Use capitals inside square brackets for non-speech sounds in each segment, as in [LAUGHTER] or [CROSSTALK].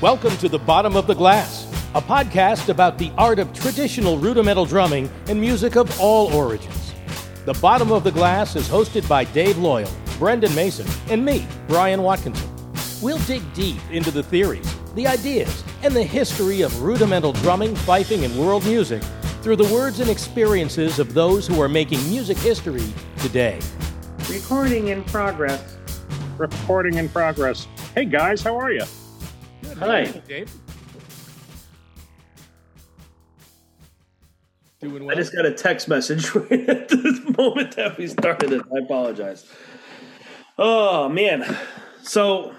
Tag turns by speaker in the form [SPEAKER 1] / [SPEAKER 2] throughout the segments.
[SPEAKER 1] Welcome to The Bottom of the Glass, a podcast about the art of traditional rudimental drumming and music of all origins. The Bottom of the Glass is hosted by Dave Loyal, Brendan Mason, and me, Brian Watkinson. We'll dig deep into the theories, the ideas, and the history of rudimental drumming, fifing, and world music through the words and experiences of those who are making music history today.
[SPEAKER 2] Recording in progress.
[SPEAKER 3] Recording in progress. Hey guys, how are you?
[SPEAKER 2] Hi.
[SPEAKER 1] Dave. Doing
[SPEAKER 2] I just got a text message [LAUGHS] right at this moment that we started it. I apologize. Oh man. So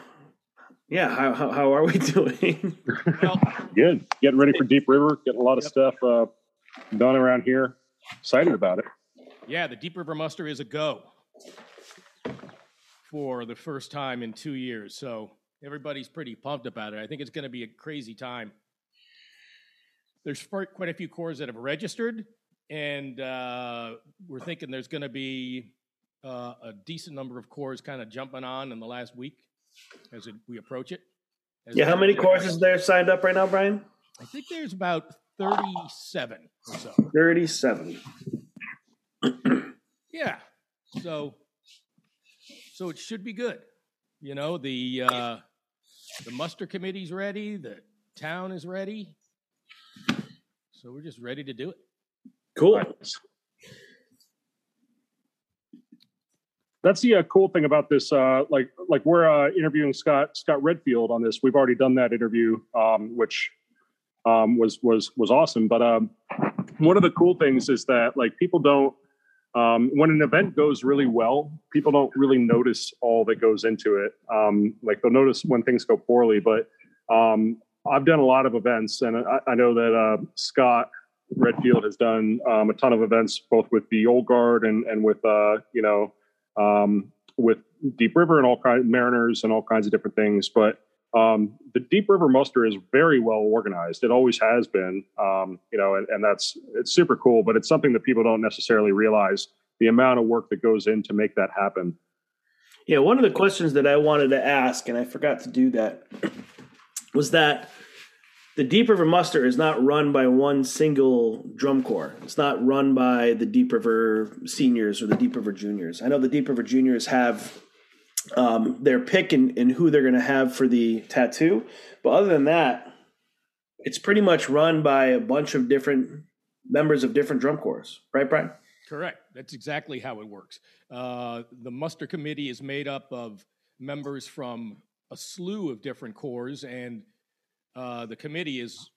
[SPEAKER 2] yeah, how how, how are we [LAUGHS] doing?
[SPEAKER 1] Well,
[SPEAKER 3] Good. Getting ready for Deep River. Getting a lot of stuff uh, done around here. Excited about it.
[SPEAKER 1] yeah, the Deep River Muster is a go for the first time in two years. So everybody's pretty pumped about it. I think it's going to be a crazy time. There's quite a few corps that have registered, and uh, we're thinking there's going to be uh, a decent number of corps kind of jumping on in the last week as it, we approach it. As
[SPEAKER 2] yeah, how many
[SPEAKER 1] we-
[SPEAKER 2] courses there signed up right now, Brian?
[SPEAKER 1] I think there's about 37 or so.
[SPEAKER 2] Thirty-seven. [CLEARS THROAT]
[SPEAKER 1] Yeah. So so it should be good. You know, the uh the muster committee's ready, the town is ready. So we're just ready to do it.
[SPEAKER 2] Cool.
[SPEAKER 3] That's the uh, cool thing about this. Uh, like, like we're uh, interviewing Scott Scott Redfield on this. We've already done that interview, um, which um, was was was awesome. But um, one of the cool things is that like people don't um, when an event goes really well, people don't really notice all that goes into it. Um, like they'll notice when things go poorly. But um, I've done a lot of events, and I, I know that uh, Scott Redfield has done um, a ton of events, both with the old guard and and with uh, you know um, with Deep River and all kinds Mariners and all kinds of different things. But um, the Deep River Muster is very well organized. It always has been, um, you know, and, and that's it's super cool. But it's something that people don't necessarily realize the amount of work that goes in to make that happen.
[SPEAKER 2] Yeah, one of the questions that I wanted to ask, and I forgot to do that, [CLEARS THROAT] was that the Deep River Muster is not run by one single drum corps. It's not run by the Deep River Seniors or the Deep River Juniors. I know the Deep River Juniors have um, their pick and, who they're going to have for the tattoo, but other than that, it's pretty much run by a bunch of different members of different drum corps. Right, Brian?
[SPEAKER 1] Correct. That's exactly how it works. Uh, the muster committee is made up of members from a slew of different corps, and uh, the committee is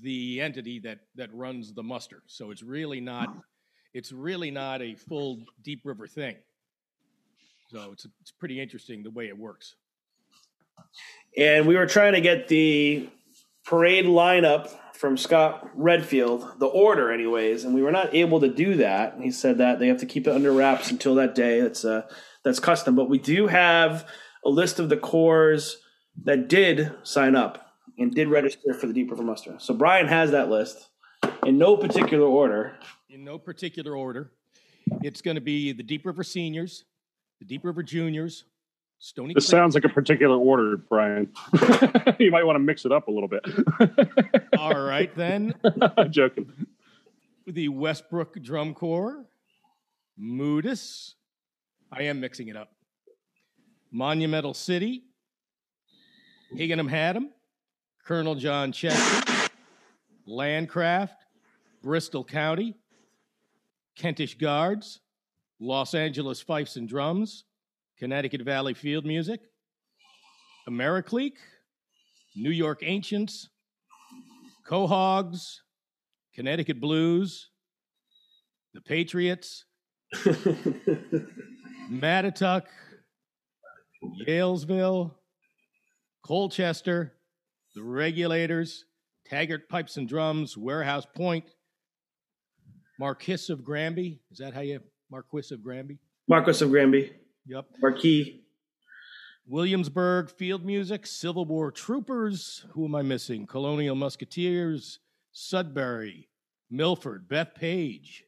[SPEAKER 1] the entity that that runs the muster. So it's really not it's really not a full Deep River thing. So it's it's pretty interesting the way it works.
[SPEAKER 2] and we were trying to get the parade lineup from Scott Redfield, the order, anyways, and we were not able to do that. He said that they have to keep it under wraps until that day. That's uh, that's custom, but we do have a list of the corps that did sign up and did register for the Deep River Muster. So Brian has that list in no particular order.
[SPEAKER 1] In no particular order, it's going to be the Deep River Seniors, the Deep River Juniors, Stony
[SPEAKER 3] This
[SPEAKER 1] Creek.
[SPEAKER 3] sounds like a particular order, Brian. [LAUGHS] you might want to mix it up a little bit. [LAUGHS]
[SPEAKER 1] All right then.
[SPEAKER 3] I'm joking.
[SPEAKER 1] the Westbrook Drum Corps, Moodus. I am mixing it up. Monumental City, Higganum Haddam, Colonel John Chester, Lancraft, Bristol County, Kentish Guards, Los Angeles Fifes and Drums, Connecticut Valley Field Music, Americleek, New York Ancients, Cohogs, Connecticut Blues, the Patriots, [LAUGHS] Mattituck, Yalesville, Colchester, the Regulators, Taggart Pipes and Drums, Warehouse Point, Marquis of Granby. Is that how you Marquis of Granby?
[SPEAKER 2] Marquis of Granby,
[SPEAKER 1] Yep.
[SPEAKER 2] Marquis.
[SPEAKER 1] Williamsburg Field Music, Civil War Troopers. Who am I missing? Colonial Musketeers, Sudbury, Milford, Bethpage,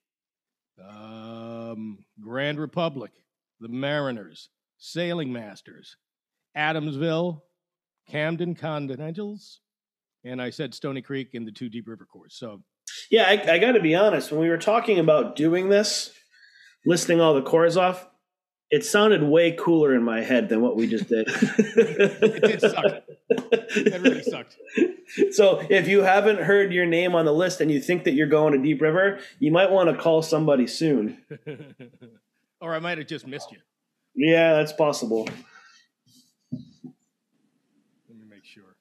[SPEAKER 1] um, Grand Republic, the Mariners, Sailing Masters, Adamsville, Camden Continentals, and I said Stony Creek and the two Deep River Course. So
[SPEAKER 2] Yeah, I, I got to be honest. When we were talking about doing this, listing all the corps off, it sounded way cooler in my head than what we just did.
[SPEAKER 1] it did suck. [LAUGHS] That really sucked.
[SPEAKER 2] So if you haven't heard your name on the list and you think that you're going to Deep River, you might want to call somebody soon. [LAUGHS]
[SPEAKER 1] or I might have just missed you.
[SPEAKER 2] Yeah, that's possible.
[SPEAKER 1] Let me make sure.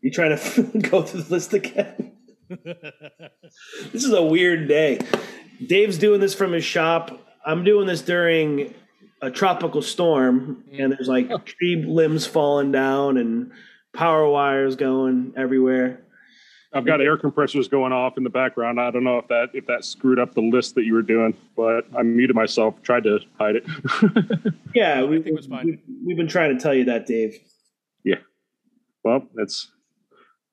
[SPEAKER 2] You trying to [LAUGHS] go through the list again? [LAUGHS] this is a weird day. Dave's doing this from his shop. I'm doing this during a tropical storm, and there's like [LAUGHS] tree limbs falling down and power wires going everywhere.
[SPEAKER 3] I've got air compressors going off in the background. I don't know if that if that screwed up the list that you were doing, but I muted myself, tried to hide it.
[SPEAKER 2] Yeah, we,
[SPEAKER 1] think it was fine.
[SPEAKER 2] we, we've been trying to tell you that, Dave. Yeah.
[SPEAKER 3] Well, that's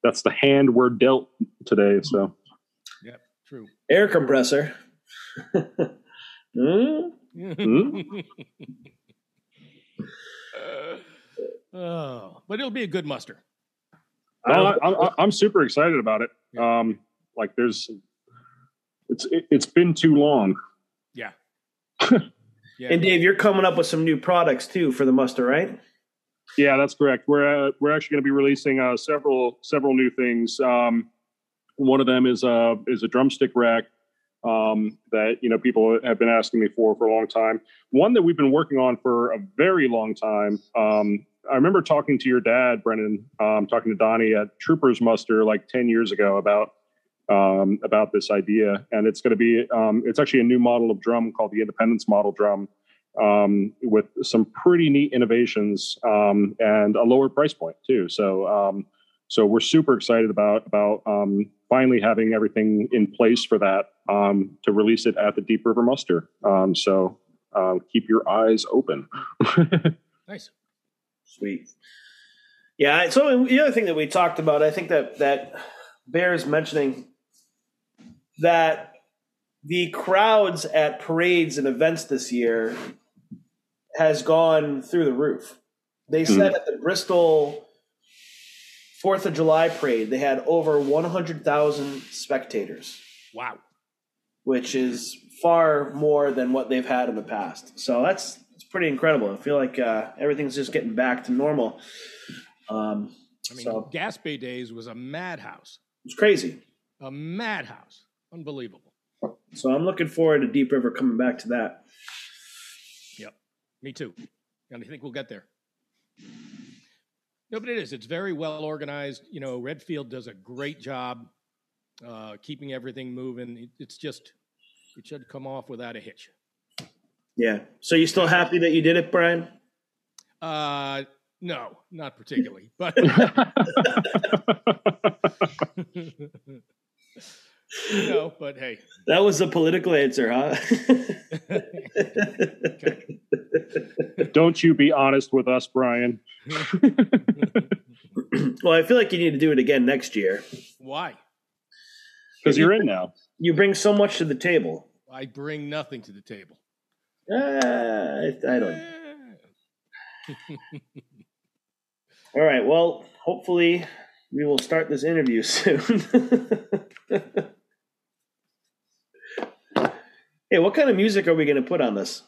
[SPEAKER 3] that's the hand we're dealt today. So
[SPEAKER 1] Yep, true.
[SPEAKER 2] Air compressor. Hmm?
[SPEAKER 3] Hmm? [LAUGHS]
[SPEAKER 1] oh, but it'll be a good muster.
[SPEAKER 3] Well, I, I, I'm super excited about it. Um, like there's, it's it, it's been too long.
[SPEAKER 1] Yeah. [LAUGHS] yeah.
[SPEAKER 2] And Dave, you're coming up with some new products too for the muster, right?
[SPEAKER 3] Yeah, that's correct. We're uh, we're actually going to be releasing uh, several several new things. Um, one of them is a is a drumstick rack um, that you know people have been asking me for for a long time. One that we've been working on for a very long time. Um, I remember talking to your dad, Brendan, um, talking to Donnie at Troopers Muster like ten years ago about um, about this idea, and it's going to be um, it's actually a new model of drum called the Independence Model Drum um, with some pretty neat innovations um, and a lower price point too. So, um, so we're super excited about about um, finally having everything in place for that um, to release it at the Deep River Muster. Um, so uh, keep your eyes open. [LAUGHS]
[SPEAKER 1] nice.
[SPEAKER 2] Sweet. Yeah. So the other thing that we talked about, I think that that bears mentioning that the crowds at parades and events this year has gone through the roof. They said at the Bristol Fourth of July parade, they had over 100,000 spectators,
[SPEAKER 1] Wow.
[SPEAKER 2] which is far more than what they've had in the past. So that's it's pretty incredible. I feel like uh, everything's just getting back to normal. Um,
[SPEAKER 1] I mean,
[SPEAKER 2] so
[SPEAKER 1] Gaspee Days was a madhouse.
[SPEAKER 2] it's crazy.
[SPEAKER 1] A madhouse. Unbelievable.
[SPEAKER 2] So I'm looking forward to Deep River coming back to that.
[SPEAKER 1] Me too. And I think we'll get there. No, but it is. It's very well organized. You know, Redfield does a great job uh, keeping everything moving. It's just, it should come off without a hitch.
[SPEAKER 2] Yeah. So you still happy that you did it, Brian?
[SPEAKER 1] Uh, no, not [LAUGHS] particularly, but [LAUGHS] [LAUGHS] no, but hey,
[SPEAKER 2] That was a political answer, huh? [LAUGHS] [LAUGHS]
[SPEAKER 3] Don't you be honest with us, Brian? [LAUGHS]
[SPEAKER 2] well, I feel like you need to do it again next year.
[SPEAKER 1] why?
[SPEAKER 3] Because you're in now.
[SPEAKER 2] You bring so much to the table.
[SPEAKER 1] I bring nothing to the table.
[SPEAKER 2] Uh, I, I don't. All right. Well, hopefully we will start this interview soon. Hey, what kind of music are we going to put on this?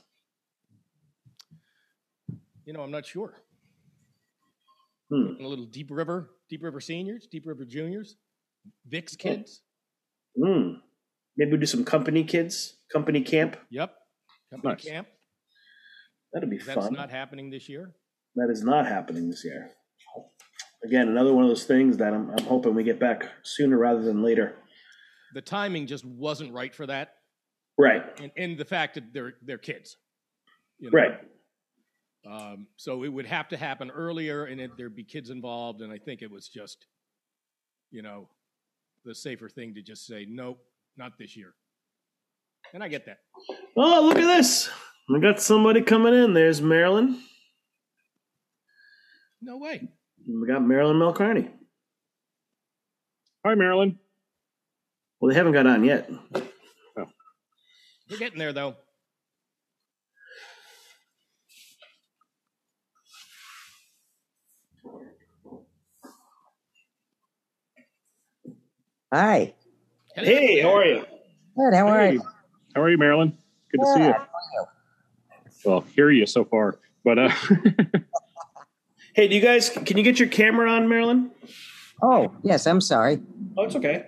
[SPEAKER 1] You know, I'm not sure.
[SPEAKER 2] Hmm.
[SPEAKER 1] A little Deep River, Deep River seniors, Deep River juniors, Vic's kids.
[SPEAKER 2] Hmm. Maybe we do some company kids, company camp.
[SPEAKER 1] Yep. Company
[SPEAKER 3] Nice.
[SPEAKER 1] camp.
[SPEAKER 2] That'd be
[SPEAKER 1] That's
[SPEAKER 2] fun.
[SPEAKER 1] not happening this year.
[SPEAKER 2] that is not happening this year. Again, another one of those things that I'm, I'm hoping we get back sooner rather than later.
[SPEAKER 1] The timing just wasn't right for that,
[SPEAKER 2] Right.
[SPEAKER 1] and, and the fact that they're they're kids. you know.
[SPEAKER 2] Right.
[SPEAKER 1] Um, so it would have to happen earlier, and it, there'd be kids involved. And I think it was just, you know, the safer thing to just say nope, not this year. And I get that.
[SPEAKER 2] Oh, look at this. We got somebody coming in. There's Marilyn.
[SPEAKER 1] No way.
[SPEAKER 2] We got Marilyn Malcarne.
[SPEAKER 3] Hi, Marilyn.
[SPEAKER 2] Well, they haven't got on yet.
[SPEAKER 1] We're getting there, though.
[SPEAKER 4] Hi.
[SPEAKER 2] Hey, how are you?
[SPEAKER 4] Good. How are
[SPEAKER 3] hey.
[SPEAKER 4] you?
[SPEAKER 3] How are you, Marilyn? Good to see you.
[SPEAKER 4] you.
[SPEAKER 3] Well, hear you so far, but uh, [LAUGHS]
[SPEAKER 2] hey, do you guys? Can you get your camera on, Marilyn?
[SPEAKER 4] Oh yes, I'm sorry.
[SPEAKER 2] Oh, it's okay.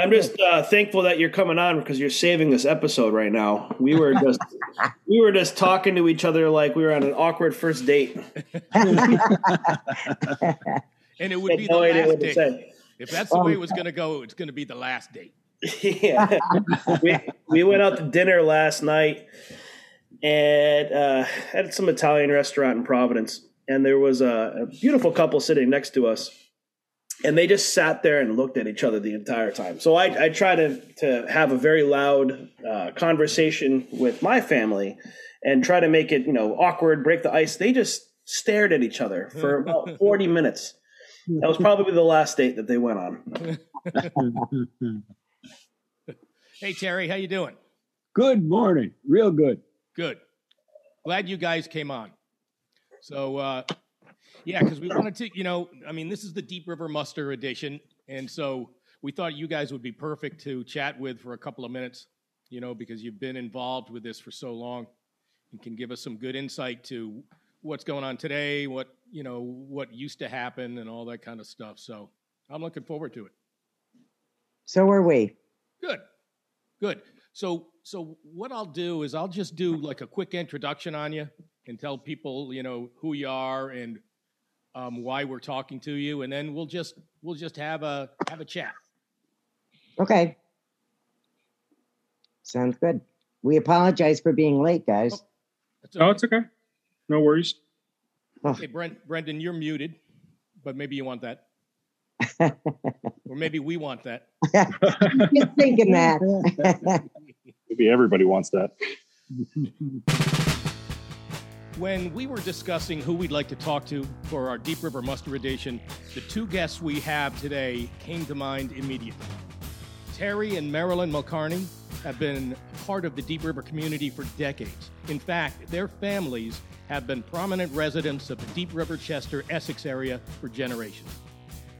[SPEAKER 2] I'm just uh, thankful that you're coming on because you're saving this episode right now. We were just [LAUGHS] we were just talking to each other like we were on an awkward first date. [LAUGHS]
[SPEAKER 1] And it would be
[SPEAKER 2] no
[SPEAKER 1] the last date. If that's the way it was going to go, it's going to be the last date. [LAUGHS]
[SPEAKER 2] yeah. we, we went out to dinner last night and uh, at some Italian restaurant in Providence. And there was a, a beautiful couple sitting next to us. And they just sat there and looked at each other the entire time. So I, I try to, to have a very loud uh, conversation with my family and try to make it, you know, awkward, break the ice. They just stared at each other for about [LAUGHS] 40 minutes. That was probably the last date that they went on. [LAUGHS]
[SPEAKER 1] Hey Terry, how you doing?
[SPEAKER 5] Good morning. Real good.
[SPEAKER 1] Good. Glad you guys came on. So uh yeah, because we wanted to, you know, I mean, this is the Deep River Muster edition, and so we thought you guys would be perfect to chat with for a couple of minutes, you know, because you've been involved with this for so long and can give us some good insight to what's going on today, what, you know, what used to happen and all that kind of stuff. So I'm looking forward to it.
[SPEAKER 4] So are we.
[SPEAKER 1] Good. Good. So so what I'll do is I'll just do like a quick introduction on you and tell people, you know, who you are and um, why we're talking to you, and then we'll just we'll just have a have a chat.
[SPEAKER 4] Okay. Sounds good. We apologize for being late, guys.
[SPEAKER 1] That's
[SPEAKER 3] no, it's okay. No worries.
[SPEAKER 1] Hey, Brent, Brendan, you're muted, but maybe you want that, [LAUGHS] or maybe we want that. [LAUGHS]
[SPEAKER 4] Just thinking that.
[SPEAKER 3] Maybe everybody wants that. [LAUGHS]
[SPEAKER 1] When we were discussing who we'd like to talk to for our Deep River Muster Edition, the two guests we have today came to mind immediately. Terry and Marilyn Malcarne have been part of the Deep River community for decades. In fact, their families have been prominent residents of the Deep River Chester, Essex area for generations.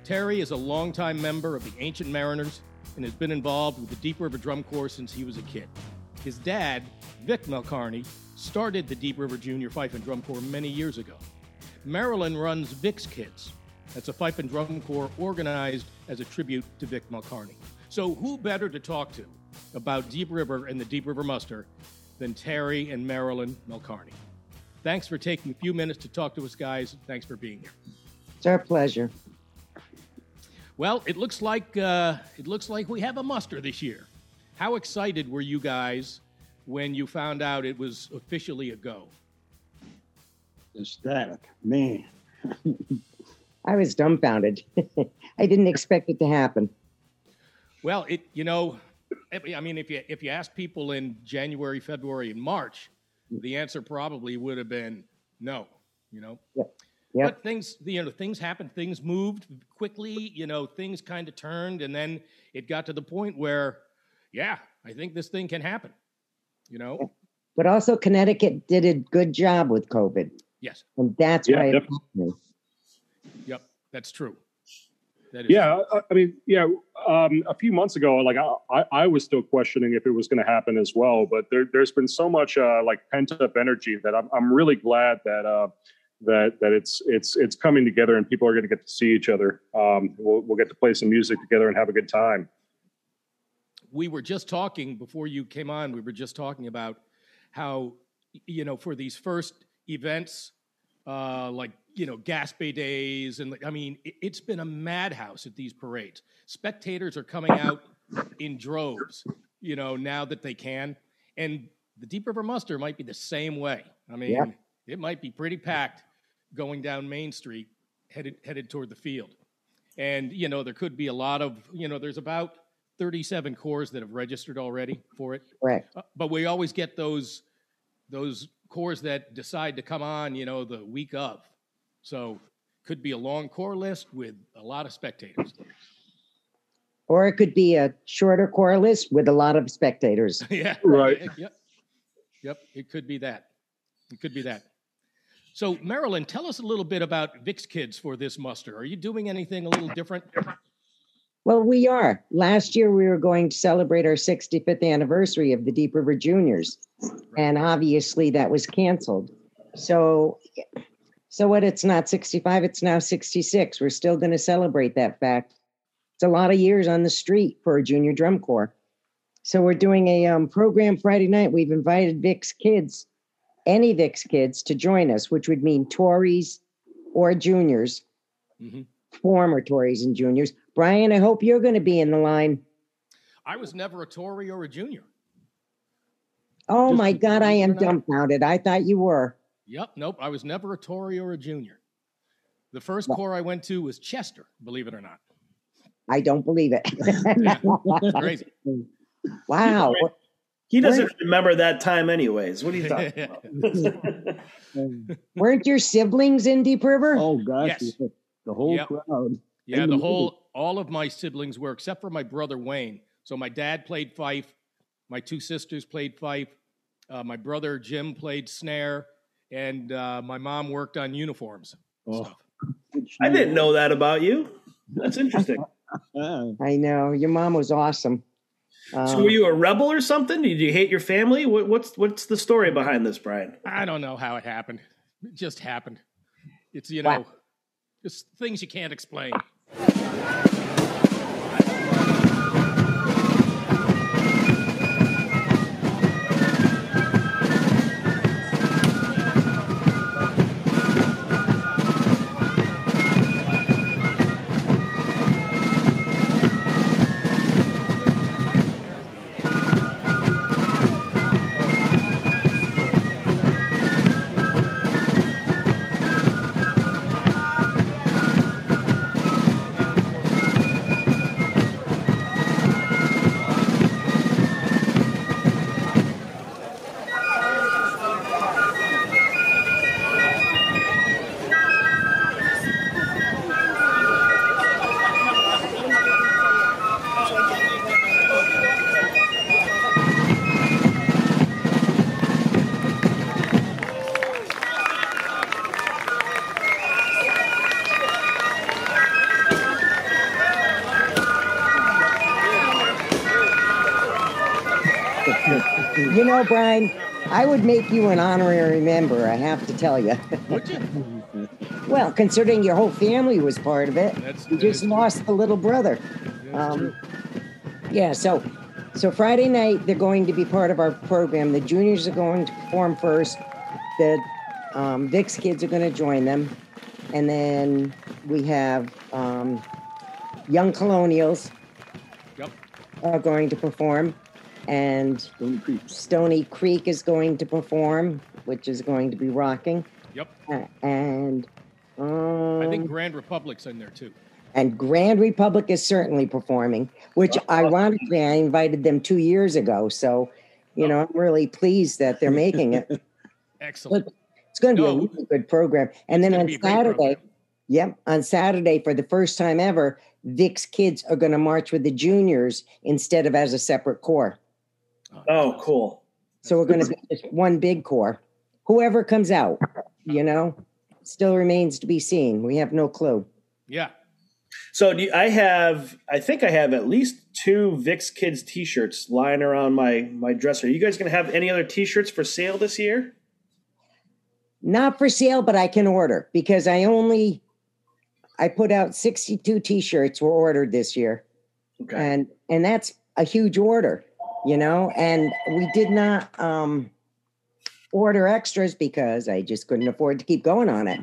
[SPEAKER 1] Terry is a longtime member of the Ancient Mariners and has been involved with the Deep River Drum Corps since he was a kid. His dad, Vic Malcarne, started the Deep River Junior Fife and Drum Corps many years ago. Marilyn runs Vic's Kids. That's a fife and drum corps organized as a tribute to Vic Malcarne. So, who better to talk to about Deep River and the Deep River Muster than Terry and Marilyn Malcarne? Thanks for taking a few minutes to talk to us, guys. Thanks for being here.
[SPEAKER 4] It's our pleasure.
[SPEAKER 1] Well, it looks like uh, it looks like we have a muster this year. How excited were you guys when you found out it was officially a go?
[SPEAKER 5] Ecstatic. Man.
[SPEAKER 4] I was dumbfounded. [LAUGHS] I didn't expect it to happen.
[SPEAKER 1] Well, it you know, I I mean, if you if you ask people in January, February, and March, the answer probably would have been no. You know,
[SPEAKER 4] Yep.
[SPEAKER 1] but things you know things happened, things moved quickly. You know, things kind of turned, and then it got to the point where, yeah, I think this thing can happen. You know,
[SPEAKER 4] But also, Connecticut did a good job with COVID.
[SPEAKER 1] yes,
[SPEAKER 4] And that's
[SPEAKER 3] Yeah,
[SPEAKER 4] why it
[SPEAKER 3] definitely.
[SPEAKER 1] yep, that's true. That is
[SPEAKER 3] Yeah, I, I mean, yeah. Um, a few months ago, like I, I, I was still questioning if it was going to happen as well. But there, there's been so much uh, like pent up energy that I'm, I'm really glad that uh, that that it's it's it's coming together and people are going to get to see each other. Um, we'll we'll get to play some music together and have a good time.
[SPEAKER 1] We were just talking before you came on we were just talking about how you know for these first events uh like you know gaspee days and like, i mean it, it's been a madhouse at these parades. Spectators are coming out in droves you know now that they can. And the deep river muster might be the same way. I mean
[SPEAKER 4] Yeah.
[SPEAKER 1] it might be pretty packed going down main street headed headed toward the field. And you know there could be a lot of you know there's about 37 corps that have registered already for it.
[SPEAKER 4] Correct.
[SPEAKER 1] Uh, but we always get those those corps that decide to come on you know the week of. So could be a long corps list with a lot of spectators.
[SPEAKER 4] Or it could be a shorter corps list with a lot of spectators. [LAUGHS]
[SPEAKER 1] yeah.
[SPEAKER 3] Right.
[SPEAKER 1] yep. Yep. It could be that. It could be that. So marilyn tell us a little bit about vic's kids for this muster. Are you doing anything a little different
[SPEAKER 4] Well, we are. Last year, we were going to celebrate our 65th anniversary of the Deep River Juniors, and obviously that was canceled. So, so what? It's not 65; it's now 66. We're still going to celebrate that fact. It's a lot of years on the street for a junior drum corps. So we're doing a um, program Friday night. We've invited Vic's kids, any Vic's kids, to join us, which would mean Tories or juniors,
[SPEAKER 1] Mhm.
[SPEAKER 4] former Tories and juniors. Brian, I hope you're going to be in the line.
[SPEAKER 1] I was never a Tory or a junior.
[SPEAKER 4] Oh
[SPEAKER 1] Just
[SPEAKER 4] my God, I am dumbfounded. I thought you were.
[SPEAKER 1] Yep, nope. I was never a Tory or a junior. The first
[SPEAKER 4] Well-
[SPEAKER 1] corps I went to was Chester, believe it or not.
[SPEAKER 4] I don't believe it. [LAUGHS]
[SPEAKER 1] It's crazy. [LAUGHS]
[SPEAKER 4] wow.
[SPEAKER 2] He doesn't remember that time, anyways. What are you talking [LAUGHS] about?
[SPEAKER 4] Weren't your siblings in Deep River?
[SPEAKER 5] Oh gosh,
[SPEAKER 1] Yes.
[SPEAKER 5] the whole
[SPEAKER 1] Yep.
[SPEAKER 5] crowd.
[SPEAKER 1] Yeah, the
[SPEAKER 5] the
[SPEAKER 1] whole, all of my siblings were, except for my brother Wayne. So my dad played fife, my two sisters played fife, uh, my brother Jim played snare, and uh, my mom worked on uniforms.
[SPEAKER 5] Oh.
[SPEAKER 1] stuff.
[SPEAKER 2] I didn't know that about you. That's interesting. [LAUGHS]
[SPEAKER 4] I know. Your mom was awesome.
[SPEAKER 2] so,
[SPEAKER 4] Um,
[SPEAKER 2] were you a rebel or something? Did you hate your family? What, what's what's the story behind this, Brian?
[SPEAKER 1] I don't know how it happened. It just happened. It's, you
[SPEAKER 4] Wow.
[SPEAKER 1] know, just things you can't explain.
[SPEAKER 4] I would make you an honorary member. I have to tell you.
[SPEAKER 1] Would you? [LAUGHS]
[SPEAKER 4] well, considering your whole family was part of it,
[SPEAKER 1] That's-
[SPEAKER 4] you just
[SPEAKER 1] is true.
[SPEAKER 4] lost the little brother. Um. Yeah, so so Friday night they're going to be part of our program. The juniors are going to perform first. The um, Vic's kids are going to join them, and then we have um, young colonials
[SPEAKER 1] Yep.
[SPEAKER 4] are going to perform, and
[SPEAKER 5] Stony Creek.
[SPEAKER 4] Stony Creek is going to perform, which is going to be rocking,
[SPEAKER 1] Yep.
[SPEAKER 4] Uh, and um,
[SPEAKER 1] I think Grand Republic's in there too.
[SPEAKER 4] and Grand Republic is certainly performing, which ironically I invited them two years ago. So, you know, I'm really pleased that they're making it. [LAUGHS]
[SPEAKER 1] Excellent.
[SPEAKER 4] It's going to be a really good program. And then on
[SPEAKER 1] be a great
[SPEAKER 4] Saturday, yep, on Saturday for the first time ever, Vic's kids are going to march with the juniors instead of as a separate corps.
[SPEAKER 2] Oh, oh cool.
[SPEAKER 4] So we're going to be just one big corps. Whoever comes out, you know, still remains to be seen. We have no clue.
[SPEAKER 1] Yeah.
[SPEAKER 2] So do you, I have, I think I have at least two Vic's Kids T-shirts lying around my my dresser. you guys gonna have any other T-shirts for sale this year?
[SPEAKER 4] Not for sale, but I can order because I only I put out 62 t-shirts were ordered this year.
[SPEAKER 2] Okay.
[SPEAKER 4] And and that's a huge order, you know, and we did not um order extras because I just couldn't afford to keep going on it.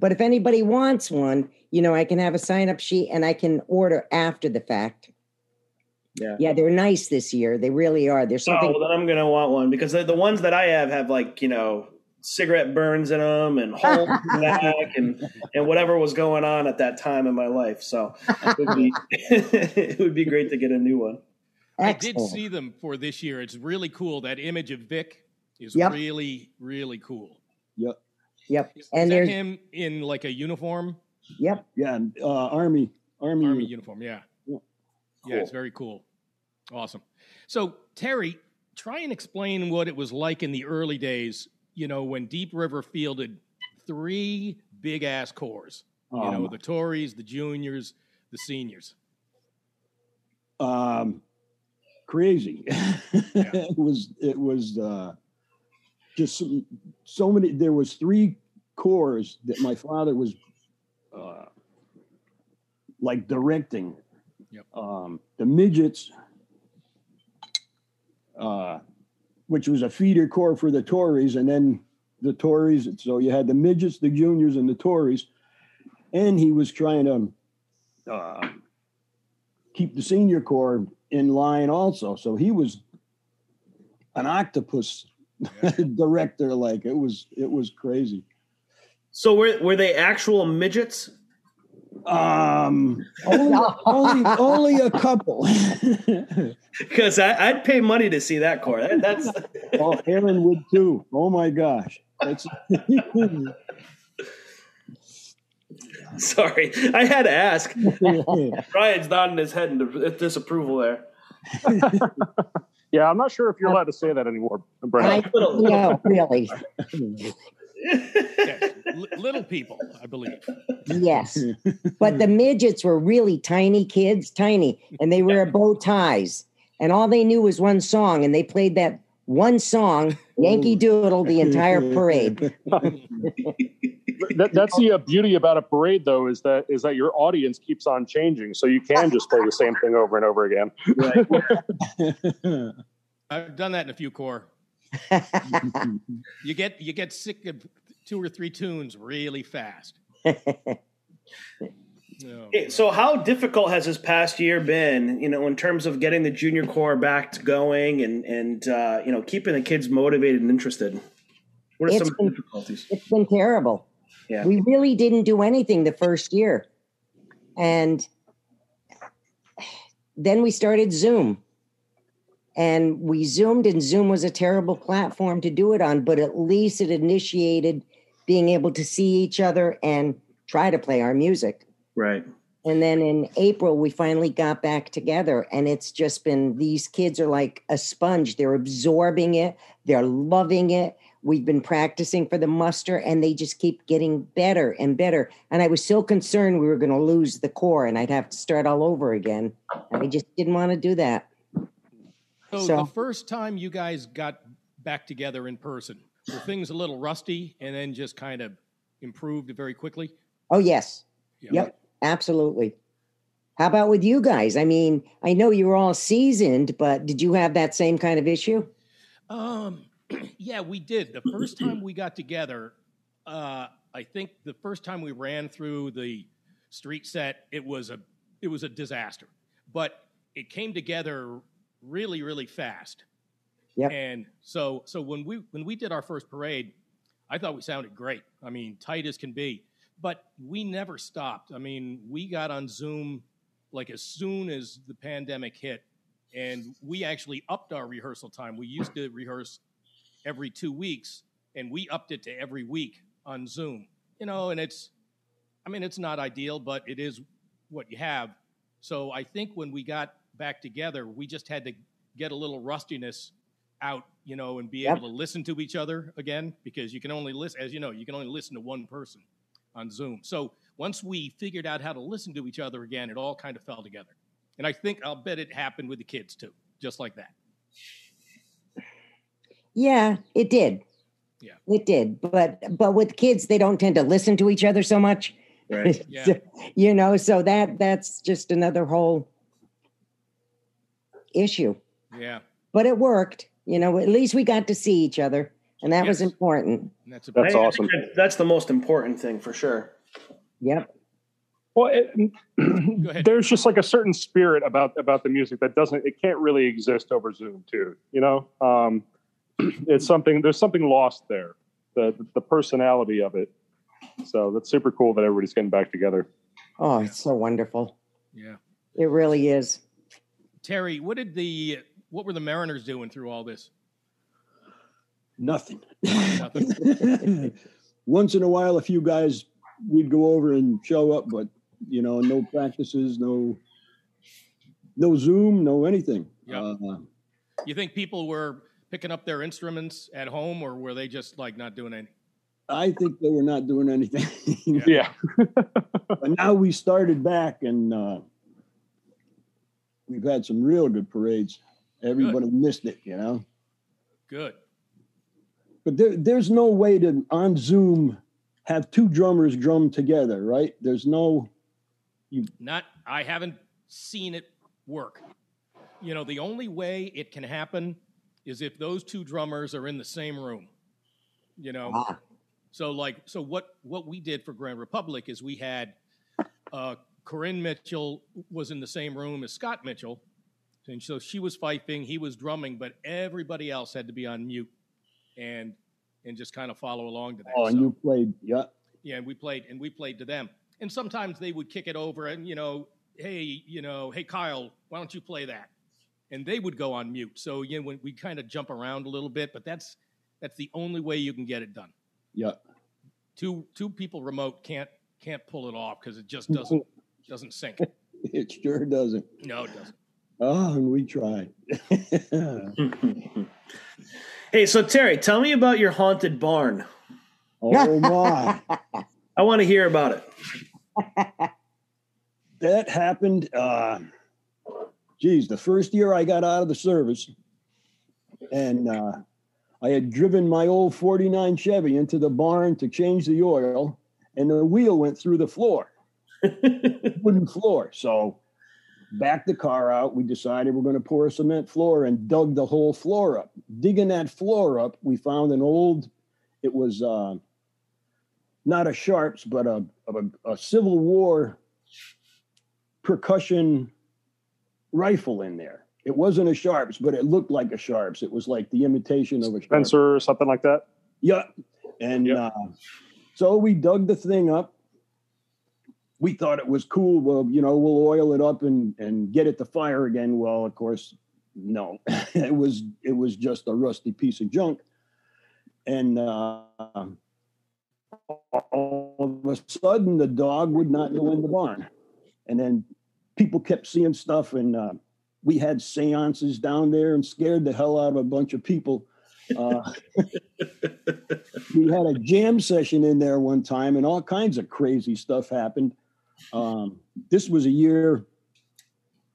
[SPEAKER 4] But if anybody wants one, you know, I can have a sign up sheet and I can order after the fact.
[SPEAKER 2] Yeah.
[SPEAKER 4] Yeah, they're nice this year. They really are. There's
[SPEAKER 2] Oh,
[SPEAKER 4] something
[SPEAKER 2] well, then I'm gonna want one because the, the ones that I have have like you know cigarette burns in them and holes in the [LAUGHS] neck and and whatever was going on at that time in my life. So it would be [LAUGHS] it would be great to get a new one.
[SPEAKER 1] I did see them for this year. It's really cool. That image of Vic is
[SPEAKER 4] Yep.
[SPEAKER 1] really, really cool.
[SPEAKER 5] Yep.
[SPEAKER 4] Yep.
[SPEAKER 1] Is
[SPEAKER 4] And
[SPEAKER 1] that him in like a uniform?
[SPEAKER 4] yep.
[SPEAKER 5] Yeah, uh, Army, Army.
[SPEAKER 1] Army uniform, yeah.
[SPEAKER 5] Yeah.
[SPEAKER 1] Yeah, it's very cool. Awesome. So, Terry, try and explain what it was like in the early days, you know, when Deep River fielded three big ass corps. You know,
[SPEAKER 5] Um,
[SPEAKER 1] the Tories, the juniors, the seniors.
[SPEAKER 5] um, crazy. [LAUGHS] it was it was uh, just so, so many. There was three corps that my father was uh, like directing.
[SPEAKER 1] Yep.
[SPEAKER 5] Um, the midgets, uh, which was a feeder corps for the Tories, and then the Tories. So you had the midgets, the juniors, and the Tories. And he was trying to uh, keep the senior corps in line also. So he was an octopus [LAUGHS] director. Like it was, it was crazy.
[SPEAKER 2] So were were they actual midgets?
[SPEAKER 5] Um, only, only, only a couple. [LAUGHS]
[SPEAKER 2] Because I'd pay money to see that corps. That, that's [LAUGHS]
[SPEAKER 5] oh, Aaron would too. Oh my gosh. That's [LAUGHS]
[SPEAKER 2] sorry. I had to ask. [LAUGHS] Brian's nodding his head in disapproval there. [LAUGHS]
[SPEAKER 3] Yeah, I'm not sure if you're allowed to say that anymore,
[SPEAKER 4] I,
[SPEAKER 3] Brendan.
[SPEAKER 4] no, really.
[SPEAKER 1] Yes. L- little people, I believe.
[SPEAKER 4] Yes. But the midgets were really tiny kids, tiny, and they wear bow ties. And all they knew was one song, and they played that one song, Yankee Doodle, the entire parade. [LAUGHS]
[SPEAKER 3] That, that's the uh, beauty about a parade, though, is that is that your audience keeps on changing, so you can just play the same thing over and over again. [LAUGHS]
[SPEAKER 1] I've done that in a few corps. [LAUGHS] You get you get sick of two or three tunes really fast. Oh,
[SPEAKER 2] so how difficult has this past year been, you know, in terms of getting the junior corps back to going and and uh, you know keeping the kids motivated and interested? What are
[SPEAKER 4] It's
[SPEAKER 2] some
[SPEAKER 4] been-
[SPEAKER 2] difficulties?
[SPEAKER 4] It's been terrible.
[SPEAKER 2] Yeah.
[SPEAKER 4] We really didn't do anything the first year. And then we started Zoom. And we Zoomed, and Zoom was a terrible platform to do it on, but at least it initiated being able to see each other and try to play our music.
[SPEAKER 2] Right.
[SPEAKER 4] And then in April, we finally got back together, and it's just been these kids are like a sponge. They're absorbing it, they're loving it. We've been practicing for the muster, and they just keep getting better and better. And I was so concerned we were going to lose the corps and I'd have to start all over again. And I just didn't want to do that.
[SPEAKER 1] So,
[SPEAKER 4] So-
[SPEAKER 1] the first time you guys got back together in person, were things a little rusty and then just kind of improved very quickly?
[SPEAKER 4] Oh, yes.
[SPEAKER 1] Yeah.
[SPEAKER 4] Yep, absolutely. How about with you guys? I mean, I know you were all seasoned, but did you have that same kind of issue?
[SPEAKER 1] Um, [CLEARS THROAT] yeah, we did. The first time we got together, uh, I think the first time we ran through the street set, it was a it was a disaster. But it came together really, really fast.
[SPEAKER 4] Yep.
[SPEAKER 1] And so so when we when we did our first parade, I thought we sounded great. I mean, tight as can be. But we never stopped. I mean, we got on Zoom like as soon as the pandemic hit and we actually upped our rehearsal time. We used to rehearse every two weeks, and we upped it to every week on Zoom. You know, and it's, I mean, it's not ideal, but it is what you have. So I think when we got back together, we just had to get a little rustiness out, you know, and be
[SPEAKER 4] Yep.
[SPEAKER 1] able to listen to each other again because you can only listen, as you know, you can only listen to one person on Zoom. So once we figured out how to listen to each other again, it all kind of fell together. And I think I'll bet it happened with the kids too, just like that.
[SPEAKER 4] Yeah, it did.
[SPEAKER 1] Yeah.
[SPEAKER 4] It did. But but with kids, they don't tend to listen to each other so much.
[SPEAKER 2] Right. [LAUGHS]
[SPEAKER 1] Yeah.
[SPEAKER 4] you know, so that that's just another whole issue.
[SPEAKER 1] Yeah.
[SPEAKER 4] But it worked. You know, at least we got to see each other. And that was important.
[SPEAKER 1] And that's
[SPEAKER 3] That's
[SPEAKER 2] I- I
[SPEAKER 3] awesome.
[SPEAKER 2] That's the most important thing for sure.
[SPEAKER 4] Yep.
[SPEAKER 3] Well, it, [CLEARS THROAT] there's just like a certain spirit about about the music that doesn't it can't really exist over Zoom too. You know, um, [CLEARS THROAT] it's something there's something lost there, the the personality of it. So that's super cool that everybody's getting back together.
[SPEAKER 4] Oh, it's so wonderful.
[SPEAKER 1] Yeah.
[SPEAKER 4] It really is.
[SPEAKER 1] Terry, what did the what were the Mariners doing through all this?
[SPEAKER 5] Nothing.
[SPEAKER 1] Nothing. [LAUGHS] [LAUGHS]
[SPEAKER 5] Once in a while, a few guys we'd go over and show up, but you know, no practices, no, no Zoom, no anything.
[SPEAKER 1] Yeah.
[SPEAKER 5] Uh,
[SPEAKER 1] You think people were picking up their instruments at home, or were they just like not doing anything?
[SPEAKER 5] I think they were not doing anything.
[SPEAKER 3] Yeah, [LAUGHS]
[SPEAKER 5] but now we started back, and uh, we've had some real good parades. Everybody missed it, you know.
[SPEAKER 1] Good.
[SPEAKER 5] But there, there's no way to on Zoom have two drummers drum together, right? There's no.
[SPEAKER 1] You Not, I haven't seen it work. You know, the only way it can happen is if those two drummers are in the same room. You know,
[SPEAKER 4] Ah,
[SPEAKER 1] so like, so what what we did for Grand Republic is we had uh, Corinne Mitchell was in the same room as Scott Mitchell, and so she was fifing, he was drumming, but everybody else had to be on mute and and just kind of follow along to that.
[SPEAKER 5] Oh, and
[SPEAKER 1] So-
[SPEAKER 5] you played, yeah.
[SPEAKER 1] yeah, and we played and we played to them. And sometimes they would kick it over and you know, hey, you know, hey Kyle, why don't you play that? And they would go on mute. So you know, when we kind of jump around a little bit, but that's that's the only way you can get it done.
[SPEAKER 5] Yeah.
[SPEAKER 1] Two two people remote can't can't pull it off because it just doesn't [LAUGHS] doesn't sync.
[SPEAKER 5] It sure doesn't.
[SPEAKER 1] No, it doesn't.
[SPEAKER 5] Oh, and we tried. [LAUGHS]
[SPEAKER 2] hey, so Terry, tell me about your haunted barn.
[SPEAKER 5] oh my. [LAUGHS]
[SPEAKER 2] I want to hear about it.
[SPEAKER 5] that happened uh geez the first year i got out of the service and uh i had driven my old 49 chevy into the barn to change the oil and the wheel went through the floor. [LAUGHS] Wooden floor. So backed the car out. We decided we're going to pour a cement floor and dug the whole floor up. Digging that floor up we found an old it was uh not a sharps but a, a, a civil war percussion rifle in there. It wasn't a Sharps, but it looked like a Sharps. It was like the imitation of a Sharps.
[SPEAKER 3] Spencer or something like that.
[SPEAKER 5] Yeah. And
[SPEAKER 3] Yep.
[SPEAKER 5] uh, so we dug the thing up. We thought it was cool. Well, you know, we'll oil it up and and get it to fire again. Well, of course, no. [LAUGHS] it was it was just a rusty piece of junk. And uh, all of a sudden, the dog would not go in the barn. And then people kept seeing stuff, and uh, we had seances down there and scared the hell out of a bunch of people. Uh, [LAUGHS] we had a jam session in there one time, and all kinds of crazy stuff happened. Um, this was a year.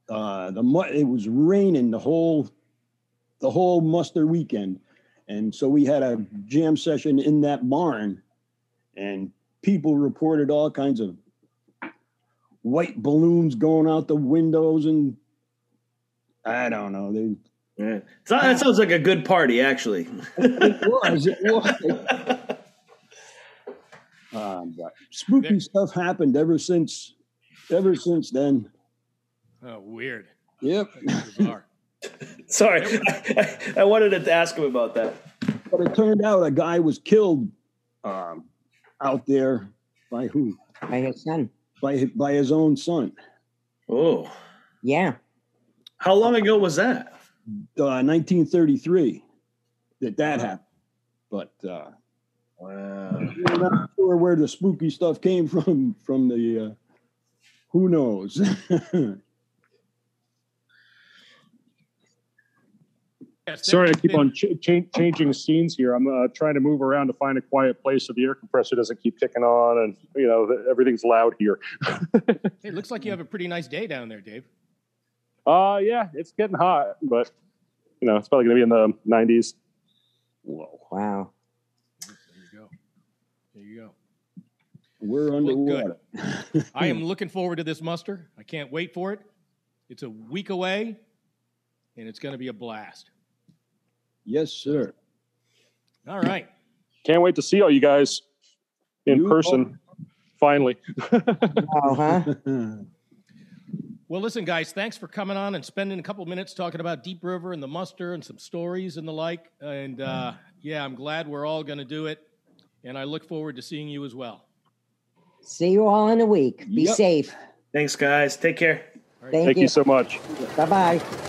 [SPEAKER 5] Uh, the it was raining the whole the whole muster weekend, and so we had a jam session in that barn, and people reported all kinds of white balloons going out the windows, and I don't know. They
[SPEAKER 2] Yeah. So that sounds like a good party, actually.
[SPEAKER 5] it was it was. Um, but spooky
[SPEAKER 1] There-
[SPEAKER 5] stuff happened ever since ever since then.
[SPEAKER 1] Oh, weird.
[SPEAKER 5] Yep. [LAUGHS]
[SPEAKER 2] Sorry, I, I wanted to ask him about that.
[SPEAKER 5] But it turned out a guy was killed um, out there by who?
[SPEAKER 4] by his son.
[SPEAKER 5] By by his own son.
[SPEAKER 2] Oh,
[SPEAKER 4] Yeah.
[SPEAKER 2] how long ago was that?
[SPEAKER 5] Uh, 1933 that that happened. But uh,
[SPEAKER 2] Wow.
[SPEAKER 5] we're not sure where the spooky stuff came [LAUGHS] from. From the uh, who knows? [LAUGHS]
[SPEAKER 1] Yes,
[SPEAKER 3] Sorry, I keep
[SPEAKER 1] been-
[SPEAKER 3] on ch- cha- changing scenes here. I'm uh, trying to move around to find a quiet place so the air compressor doesn't keep ticking on, and you know the, everything's loud here. [LAUGHS]
[SPEAKER 1] Hey, it looks like you have a pretty nice day down there, Dave.
[SPEAKER 3] Uh yeah, it's getting hot, but you know it's probably going to be in the 90s.
[SPEAKER 5] Whoa.
[SPEAKER 4] Wow.
[SPEAKER 1] There you go. There you go.
[SPEAKER 5] We're
[SPEAKER 1] Well,
[SPEAKER 5] underwater.
[SPEAKER 1] good. I am looking forward to this muster. I can't wait for it. It's a week away, and it's going to be a blast.
[SPEAKER 5] Yes, sir.
[SPEAKER 1] All right.
[SPEAKER 3] Can't wait to see all you guys in
[SPEAKER 5] You
[SPEAKER 3] person. Finally, [LAUGHS]
[SPEAKER 4] Oh, huh? [LAUGHS]
[SPEAKER 1] Well, listen, guys, thanks for coming on and spending a couple minutes talking about Deep River and the muster and some stories and the like. And uh, yeah, I'm glad we're all going to do it. And I look forward to seeing you as well.
[SPEAKER 4] See you all in a week. Be
[SPEAKER 5] Yep.
[SPEAKER 4] safe.
[SPEAKER 2] Thanks, guys. Take care.
[SPEAKER 4] Thank,
[SPEAKER 3] thank
[SPEAKER 4] you.
[SPEAKER 3] you so much.
[SPEAKER 4] Bye bye.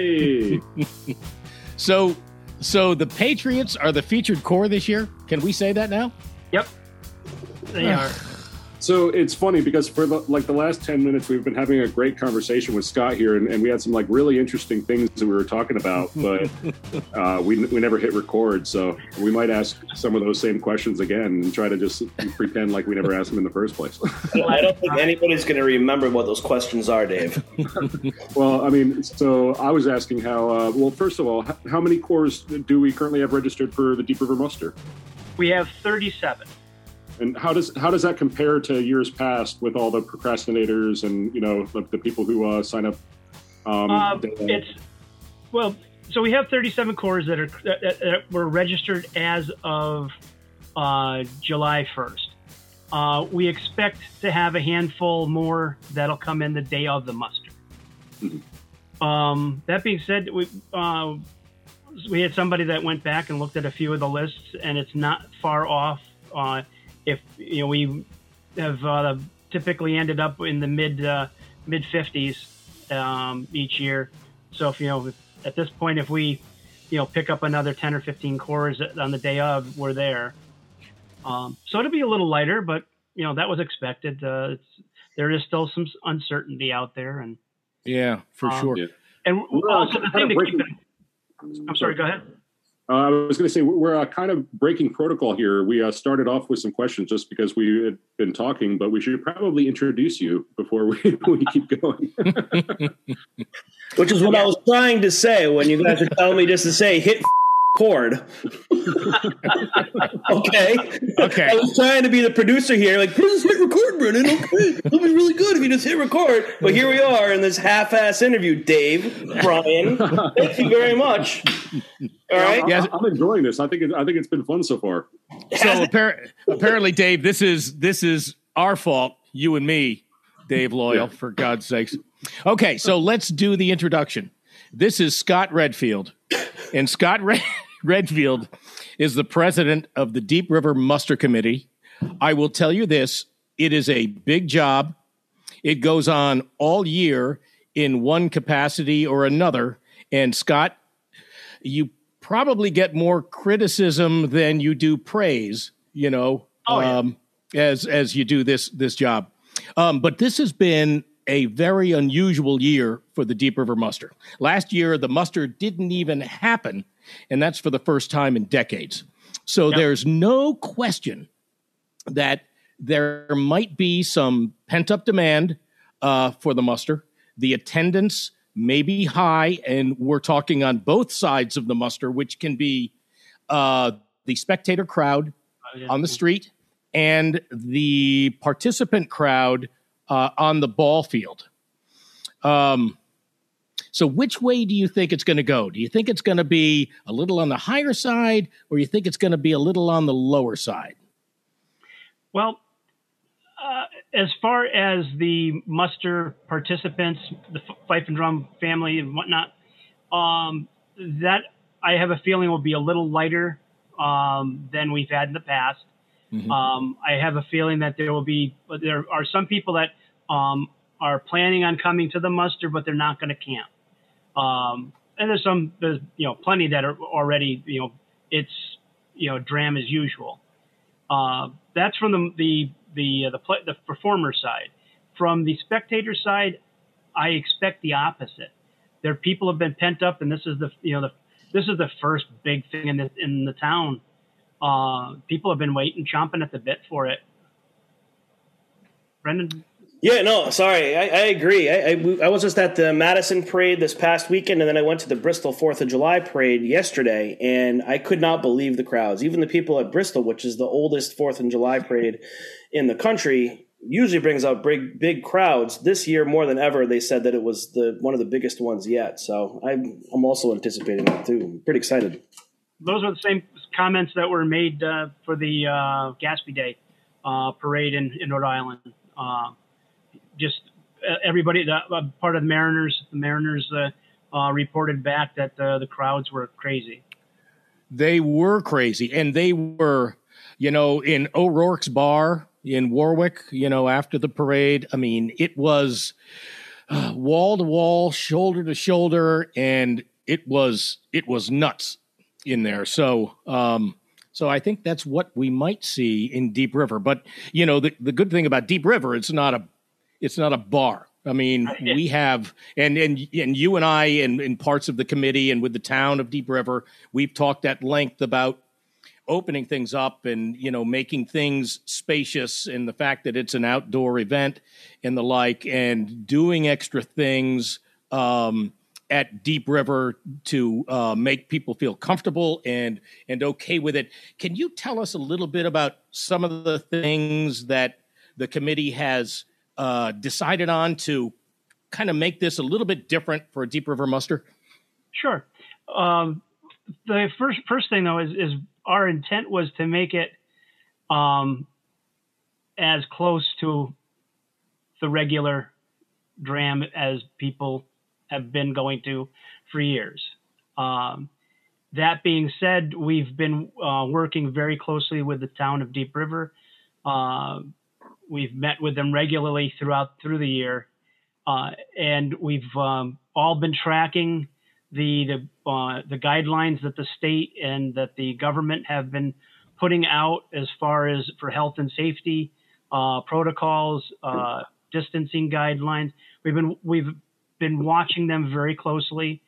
[SPEAKER 3] Hey. [LAUGHS]
[SPEAKER 1] So, so the Patriots are the featured corps this year. Can we say that now?
[SPEAKER 6] Yep. They are.
[SPEAKER 3] So it's funny because for the, like the last 10 minutes, we've been having a great conversation with Scott here, and, and we had some like really interesting things that we were talking about, [LAUGHS] but uh, we, we never hit record. So we might ask some of those same questions again and try to just pretend like we never asked them in the first place. [LAUGHS] [LAUGHS]
[SPEAKER 2] I don't think anybody's going to remember what those questions are, Dave.
[SPEAKER 3] well, I mean, so I was asking how, uh, well, first of all, how many corps do we currently have registered for the Deep River Muster?
[SPEAKER 6] We have 37.
[SPEAKER 3] And how does how does that compare to years past with all the procrastinators and you know the, the people who uh, sign up? Um,
[SPEAKER 6] Um, it's well, so we have 37 corps that are that, that- were registered as of uh, July 1st. Uh, we expect to have a handful more that'll come in the day of the muster. Um, that being said, we uh, we had somebody that went back and looked at a few of the lists, and it's not far off. Uh, if you know, we have uh, typically ended up in the mid uh, mid 50s um, each year. So if you know, if, at this point, if we you know pick up another 10 or 15 corps on the day of, we're there. Um, so it'll be a little lighter, but you know that was expected. Uh, it's, there is still some uncertainty out there, and
[SPEAKER 1] Yeah, for
[SPEAKER 6] Um,
[SPEAKER 1] sure.
[SPEAKER 3] Yeah.
[SPEAKER 6] and
[SPEAKER 3] We're,
[SPEAKER 6] also the thing
[SPEAKER 3] of
[SPEAKER 6] to keep
[SPEAKER 3] breaking-
[SPEAKER 6] in, I'm sorry, go ahead.
[SPEAKER 3] Uh, I was going to say we're uh, kind of breaking protocol here. We uh, started off with some questions just because we had been talking, but we should probably introduce you before we, [LAUGHS] we keep going. [LAUGHS]
[SPEAKER 2] Which is what I was trying to say when you guys are telling me just to say hit [LAUGHS] chord. okay.
[SPEAKER 1] Okay.
[SPEAKER 2] I was trying to be the producer here, like, just hit record, Brendan. Okay. It'll be really good if you just hit record. But here we are in this half ass interview, Dave, Brian. Thank you very much. All right.
[SPEAKER 1] Yes.
[SPEAKER 3] I, am enjoying this. I think it, I think it's been fun so far.
[SPEAKER 1] So appar- apparently, Dave, this is this is our fault, you and me, Dave Loyal, for God's sakes. Okay, so let's do the introduction. This is Scott Redfield, and Scott Red- [LAUGHS] Redfield is the president of the Deep River Muster Committee. I will tell you this: it is a big job. It goes on all year in one capacity or another. And Scott, you probably get more criticism than you do praise, you know,
[SPEAKER 6] Oh, yeah.
[SPEAKER 1] um, as as you do this this job. Um, but this has been a very unusual year for the Deep River Muster. Last year, the muster didn't even happen, and that's for the first time in decades. So
[SPEAKER 6] Yep.
[SPEAKER 1] there's no question that there might be some pent up demand uh, for the muster. The attendance may be high, and we're talking on both sides of the muster, which can be uh, the spectator crowd on the street and the participant crowd uh, on the ball field. Um, so, which way do you think it's going to go? Do you think it's going to be a little on the higher side, or you think it's going to be a little on the lower side?
[SPEAKER 6] Well, as far as the muster participants, the Fife and Drum family and whatnot, um, that I have a feeling will be a little lighter um, than we've had in the past. Um, I have a feeling that there will be there are some people that um, are planning on coming to the muster, but they're not going to camp. Um, and there's some there's you know plenty that are already you know it's you know dram as usual. Uh, that's from the the the uh, the, play, the performer side. From the spectator side, I expect the opposite. Their people have been pent up, and this is the you know the this is the first big thing in the in the town. Uh, people have been waiting, chomping at the bit for it. Brendan,
[SPEAKER 2] Yeah, no, sorry, I, I agree. I, I, I was just at the Madison parade this past weekend, and then I went to the Bristol Fourth of July parade yesterday, and I could not believe the crowds. Even the people at Bristol, which is the oldest Fourth of July parade in the country, usually brings out big big crowds. This year, more than ever, they said that it was the one of the biggest ones yet. So I'm I'm also anticipating that too. I'm pretty excited.
[SPEAKER 6] those are the same comments that were made uh, for the uh, Gaspee Day uh, parade in, in Rhode Island. Uh, just uh, everybody, the, uh, part of the Mariners, the Mariners uh, uh, reported back that uh, the crowds were crazy.
[SPEAKER 1] They were crazy, and they were, you know, in O'Rourke's bar in Warwick. You know, after the parade. I mean, it was. wall to wall, shoulder to shoulder, and it was it was nuts in there. So um, so I think that's what we might see in Deep River. But you know, the, the good thing about Deep River, it's not a it's not a bar. I mean, we have and and and you and I and in parts of the committee and with the town of Deep River, we've talked at length about opening things up and you know making things spacious and the fact that it's an outdoor event and the like and doing extra things um, at Deep River to uh, make people feel comfortable and and okay with it. Can you tell us a little bit about some of the things that the committee has uh, decided on to kind of make this a little bit different for a Deep River muster?
[SPEAKER 6] Sure. Um, the first first thing though is, is our intent was to make it um, as close to the regular dram as people have been going to for years. Um, that being said, we've been uh, working very closely with the town of Deep River. Uh, we've met with them regularly throughout through the year, uh, and we've um, all been tracking the the, uh, the guidelines that the state and that the government have been putting out as far as for health and safety uh, protocols, uh, distancing guidelines. We've been we've been watching them very closely,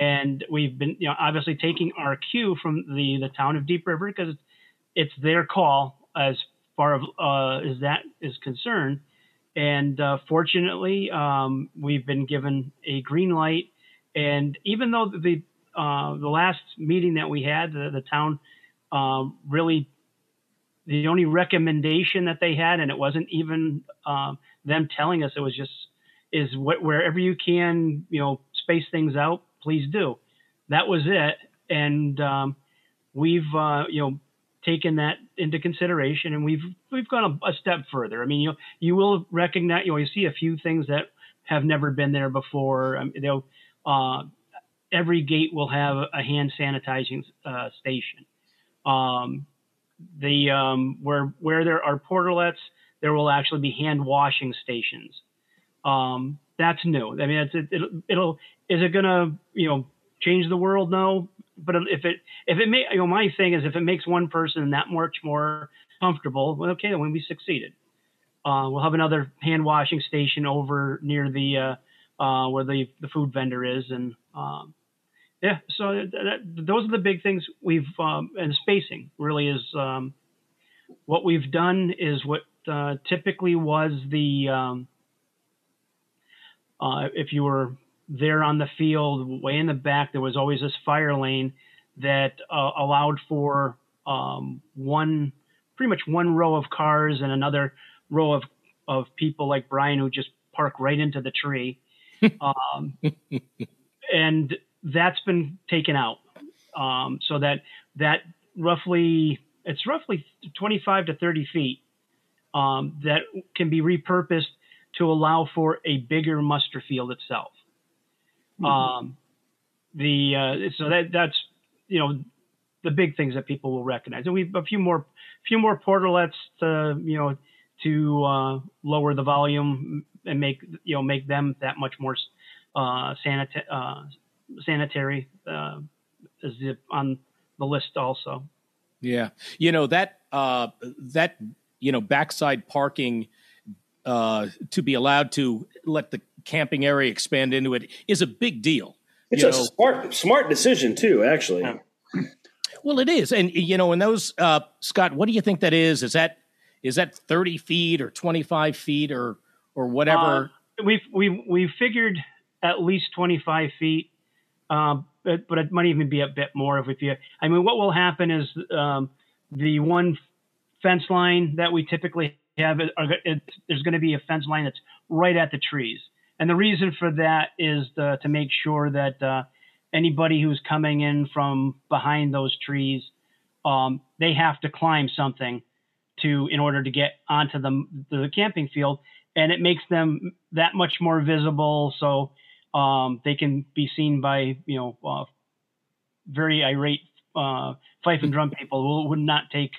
[SPEAKER 6] and we've been, you know, obviously taking our cue from the the town of Deep River because it's, their call as far as, uh, as that is concerned. And uh, fortunately, um, we've been given a green light. And even though the uh, the last meeting that we had, the, the town um, really the only recommendation that they had, and it wasn't even um, them telling us, it was just is wherever you can, you know, space things out, please do. That was it, and um, we've uh, you know taken that into consideration, and we've we've gone a, a, step further. I mean, you you will recognize, you know, you see a few things that have never been there before. Um, they'll uh, every gate will have a hand sanitizing uh, station. Um, the um, where where there are portalets, there will actually be hand washing stations. Um, that's new. I mean, it, it'll, it'll, is it to, you know, change the world? No. But if it, if it may, you know, my thing is if it makes one person that much more comfortable, well, okay, then we succeeded. Uh, we'll have another hand washing station over near the, uh, uh, where the, the food vendor is. And, um, yeah, so that, those are the big things we've, um, and spacing really is, um, what we've done is what, uh, typically was the, um, uh, if you were there on the field, way in the back, there was always this fire lane that uh, allowed for um, one, pretty much one row of cars and another row of, of people like Brian who just park right into the tree. Um, and that's been taken out. Um, so that that roughly it's roughly 25 to 30 feet um, that can be repurposed to allow for a bigger muster field itself. Mm-hmm. Um, the uh, so that that's you know the big things that people will recognize, and we've a few more few more portalets to you know to uh, lower the volume and make you know make them that much more uh, sanita- uh, sanitary uh, is on the list also.
[SPEAKER 1] Yeah, you know that uh, that you know backside parking uh, to be allowed to let the camping area expand into it is a big deal.
[SPEAKER 7] It's you a know. smart smart decision too, actually.
[SPEAKER 1] Well, it is, and you know, and those uh, Scott, what do you think that is? Is that is that thirty feet or twenty five feet or or whatever?
[SPEAKER 6] Uh, we've we we figured at least twenty five feet, um, but, but it might even be a bit more if you. I mean, what will happen is um, the one fence line that we typically have it, it, there's going to be a fence line that's right at the trees. And the reason for that is the, to make sure that uh, anybody who's coming in from behind those trees, um, they have to climb something to in order to get onto the, the camping field, and it makes them that much more visible, so um, they can be seen by you know uh, very irate uh, fife and drum people who would not take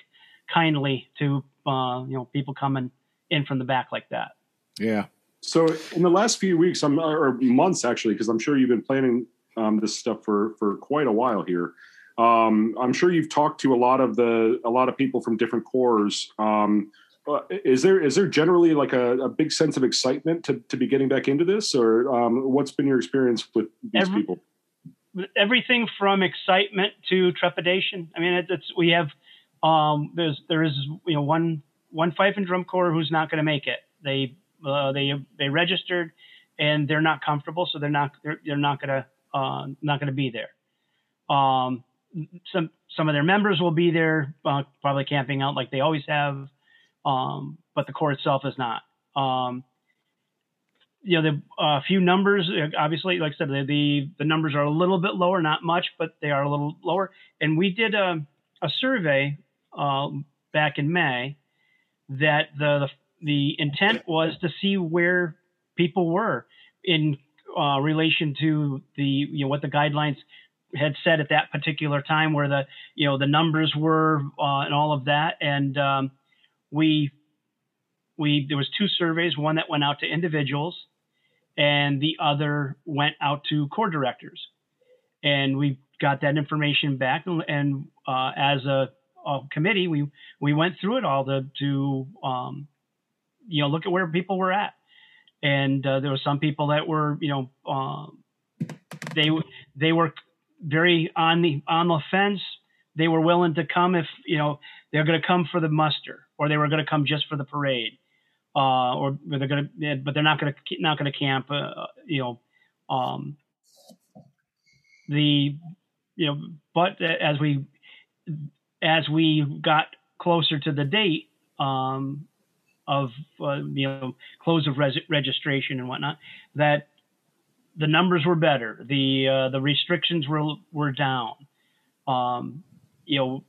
[SPEAKER 6] kindly to uh, you know people coming in from the back like that.
[SPEAKER 1] Yeah,
[SPEAKER 3] So in the last few weeks, I'm or months actually, because I'm sure you've been planning um, this stuff for for quite a while here. Um, I'm sure you've talked to a lot of the a lot of people from different corps. Um, is there is there generally like a, a, big sense of excitement to, to be getting back into this, or um, what's been your experience with these Every, people?
[SPEAKER 6] Everything from excitement to trepidation. I mean, it, it's we have um, there's there is you know one one fife and drum corps who's not going to make it. They uh, they they registered and they're not comfortable, so they're not they're, they're not gonna uh, not gonna be there. Um, some some of their members will be there, uh, probably camping out like they always have, um, but the corps itself is not. Um, you know, the uh, few numbers, uh, obviously, like I said, the, the, the numbers are a little bit lower, not much, but they are a little lower. And we did a, a survey um, back in May that the, the the intent was to see where people were in uh, relation to the you know what the guidelines had said at that particular time, where the you know the numbers were uh, and all of that, and um, we we there was two surveys, one that went out to individuals, and the other went out to corps directors, and we got that information back, and, and uh, as a, a, committee, we we went through it all to to um, you know, look at where people were at. And uh, there were some people that were, you know, uh, they they were very on the on the fence. They were willing to come if you know they're going to come for the muster, or they were going to come just for the parade, uh, or they're going to, but they're not going to not going to camp. Uh, you know, um, the you know, but as we as we got closer to the date, um, of uh, you know close of res- registration and whatnot that the numbers were better the uh, the restrictions were were down um, you know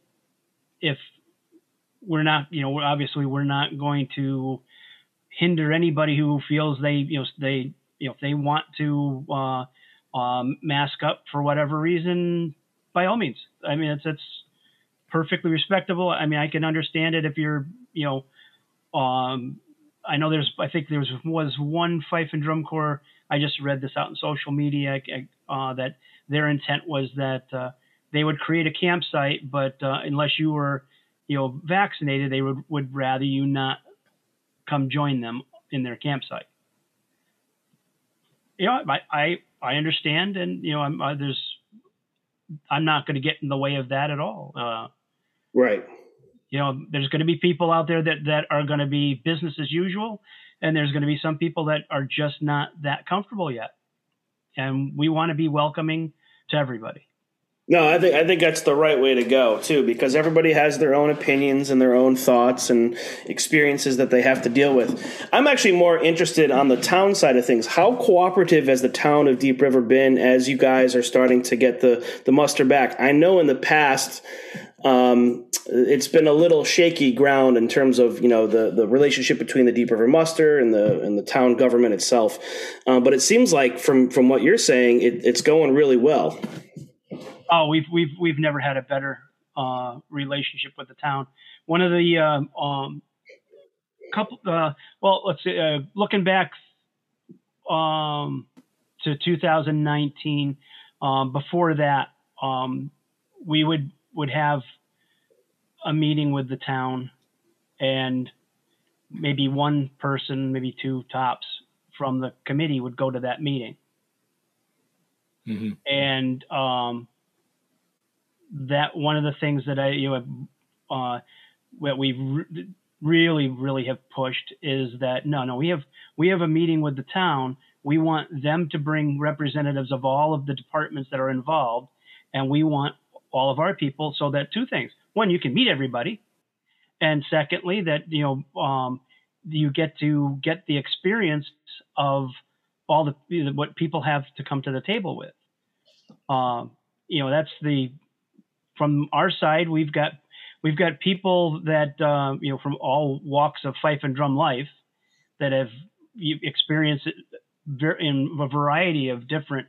[SPEAKER 6] if we're not you know obviously we're not going to hinder anybody who feels they you know they you know if they want to uh, um, mask up for whatever reason by all means i mean it's it's perfectly respectable i mean i can understand it if you're you know um, I know there's, I think there was, was one fife and drum corps. I just read this out in social media uh, that their intent was that uh, they would create a campsite, but uh, unless you were, you know, vaccinated, they would would rather you not come join them in their campsite. You know, I I, I understand, and you know, I'm uh, there's, I'm not going to get in the way of that at all. Uh,
[SPEAKER 2] right
[SPEAKER 6] you know, there's going to be people out there that, that are going to be business as usual, and there's going to be some people that are just not that comfortable yet. And we want to be welcoming to everybody.
[SPEAKER 2] No, I think I think that's the right way to go too, because everybody has their own opinions and their own thoughts and experiences that they have to deal with. I'm actually more interested on the town side of things. How cooperative has the town of Deep River been as you guys are starting to get the the muster back? I know in the past um, it's been a little shaky ground in terms of you know the the relationship between the Deep River Muster and the and the town government itself. Uh, but it seems like from from what you're saying, it, it's going really well.
[SPEAKER 6] Oh, we've we've we've never had a better uh, relationship with the town. One of the um, um couple, uh, well, let's say uh, looking back um, to 2019. Um, before that, um, we would would have a meeting with the town and maybe one person, maybe two tops from the committee would go to that meeting. Mm-hmm. And um, that one of the things that I you know uh, what we re- really really have pushed is that no no we have we have a meeting with the town. We want them to bring representatives of all of the departments that are involved, and we want all of our people. So that two things. One you can meet everybody. And secondly that you know um, you get to get the experience of all the what people have to come to the table with. Um, you know that's the from our side we've got we've got people that uh, you know from all walks of fife and drum life that have experienced in a variety of different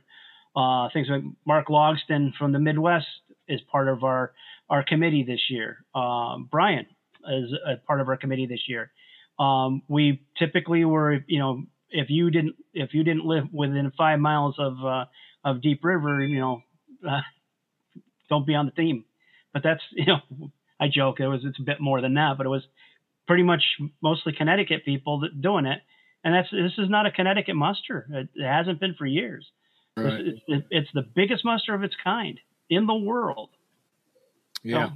[SPEAKER 6] uh, things like Mark Logston from the Midwest is part of our our committee this year. Um, Brian is a part of our committee this year. Um, we typically were, you know, if you didn't if you didn't live within five miles of uh, of Deep River, you know, uh, [LAUGHS] don't be on the team. But that's [LAUGHS] you know, I joke it was it's a bit more than that, but it was pretty much mostly Connecticut people that doing it, and that's this is not a Connecticut muster. It, it hasn't been for years.
[SPEAKER 1] Right.
[SPEAKER 6] It's, it, it's the biggest muster of its kind in the world.
[SPEAKER 1] Yeah.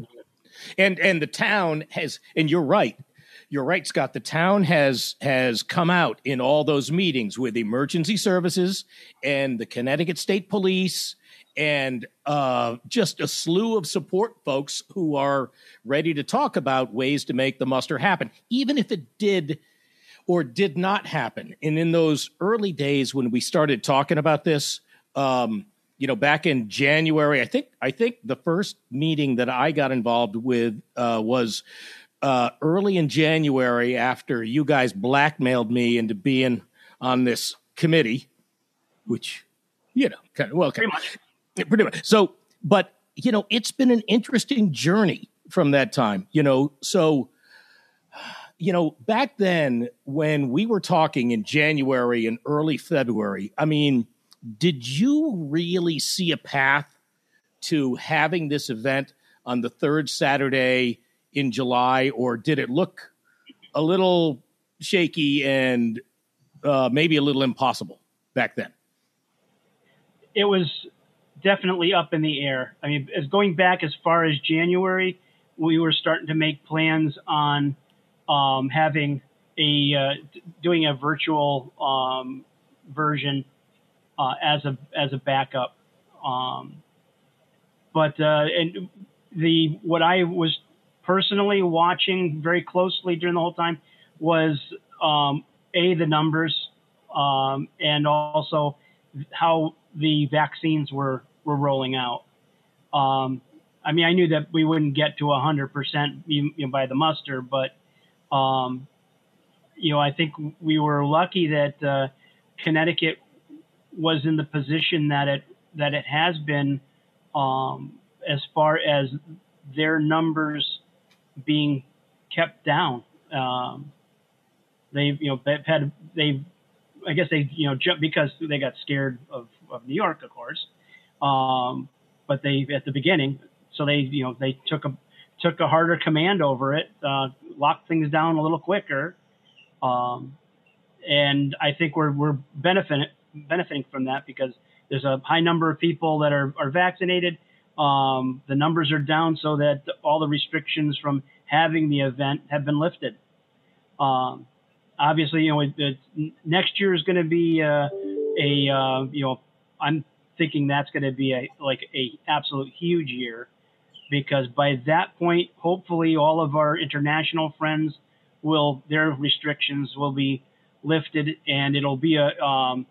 [SPEAKER 1] And and the town has and you're right. You're right, Scott. The town has has come out in all those meetings with emergency services and the Connecticut State Police and uh, just a slew of support folks who are ready to talk about ways to make the muster happen, even if it did or did not happen. And in those early days when we started talking about this, um, you know, back in January, I think I think the first meeting that I got involved with uh, was uh, early in January after you guys blackmailed me into being on this committee, which you know, kind of well, kind of, pretty much. So, but you know, it's been an interesting journey from that time. You know, so you know, back then when we were talking in January and early February, I mean, did you really see a path to having this event on the third Saturday in July, or did it look a little shaky and uh, maybe a little impossible back then?
[SPEAKER 6] It was definitely up in the air. I mean, as going back as far as January, we were starting to make plans on um, having a uh, doing a virtual um, version uh, as a as a backup. Um, but uh, and the what I was personally watching very closely during the whole time was um, a the numbers um, and also how the vaccines were were rolling out. Um, I mean, I knew that we wouldn't get to 100% you know, by the muster, but um, you know, I think we were lucky that uh, Connecticut was in the position that it that it has been um, as far as their numbers being kept down. Um, they've you know they've had they I guess they you know jumped because they got scared of, of New York, of course. Um, but they at the beginning, so they you know they took a took a harder command over it, uh, locked things down a little quicker, um, and I think we're we're benefiting benefiting from that because there's a high number of people that are are vaccinated. Um, the numbers are down so that all the restrictions from having the event have been lifted. Um, obviously, you know, it, next year is going to be uh, a uh, you know, I'm thinking that's going to be a like a absolute huge year because by that point, hopefully, all of our international friends will their restrictions will be lifted, and it'll be a um,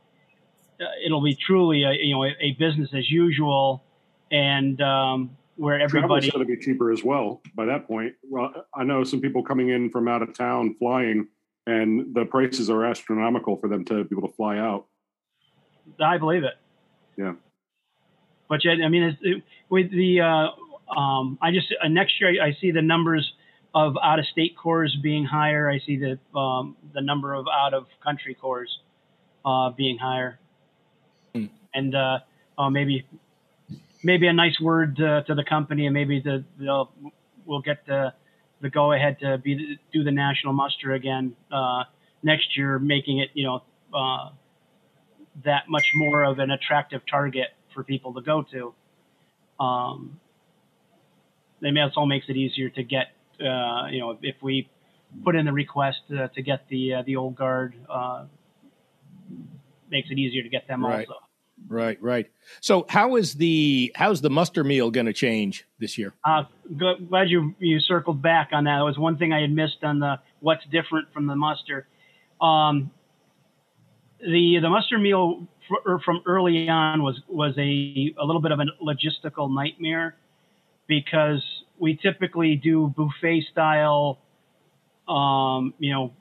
[SPEAKER 6] it'll be truly a you know a, a business as usual, and um, where everybody
[SPEAKER 3] going to be cheaper as well by that point. Well, I know some people coming in from out of town flying, and the prices are astronomical for them to be able to fly out.
[SPEAKER 6] I believe it.
[SPEAKER 3] Yeah.
[SPEAKER 6] But yet, I mean, it's, it, with the uh, um, I just uh, next year I, I, see the numbers of out of state corps being higher. I see the um, the number of out of country corps uh, being higher, mm. and uh, uh, maybe maybe a nice word to the company, and maybe the, they'll we'll get the the go ahead to be do the national muster again uh, next year, making it you know that much more of an attractive target for people to go to. Um, they may also makes it easier to get, uh, you know, if we put in the request uh, to get the uh, the old guard, uh, makes it easier to get them
[SPEAKER 1] right.
[SPEAKER 6] also.
[SPEAKER 1] Right, right. So, how is the how's the muster meal going to change this year?
[SPEAKER 6] Uh, glad you you circled back on that. It was one thing I had missed on the what's different from the muster. Um, the the muster meal er, from early on was was a a little bit of a logistical nightmare because we typically do buffet style, um, you know,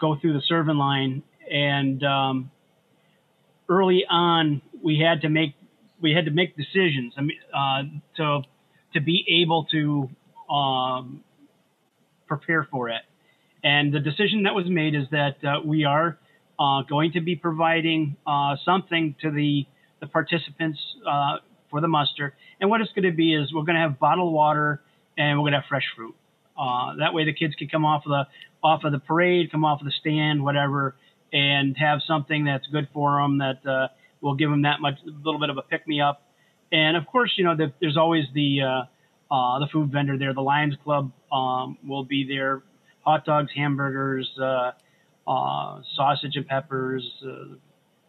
[SPEAKER 6] go through the serving line, and um, early on we had to make we had to make decisions I mean, uh, to to be able to um, prepare for it. And the decision that was made is that uh, we are uh, going to be providing uh, something to the the participants uh, for the muster. And what it's going to be is we're going to have bottled water and we're going to have fresh fruit. Uh, that way, the kids can come off of the off of the parade, come off of the stand, whatever, and have something that's good for them that uh, will give them that much, a little bit of a pick me up. And of course, you know, the, there's always the uh, the food vendor there. The Lions Club um, will be there. Hot dogs, hamburgers, uh, sausage and peppers, uh,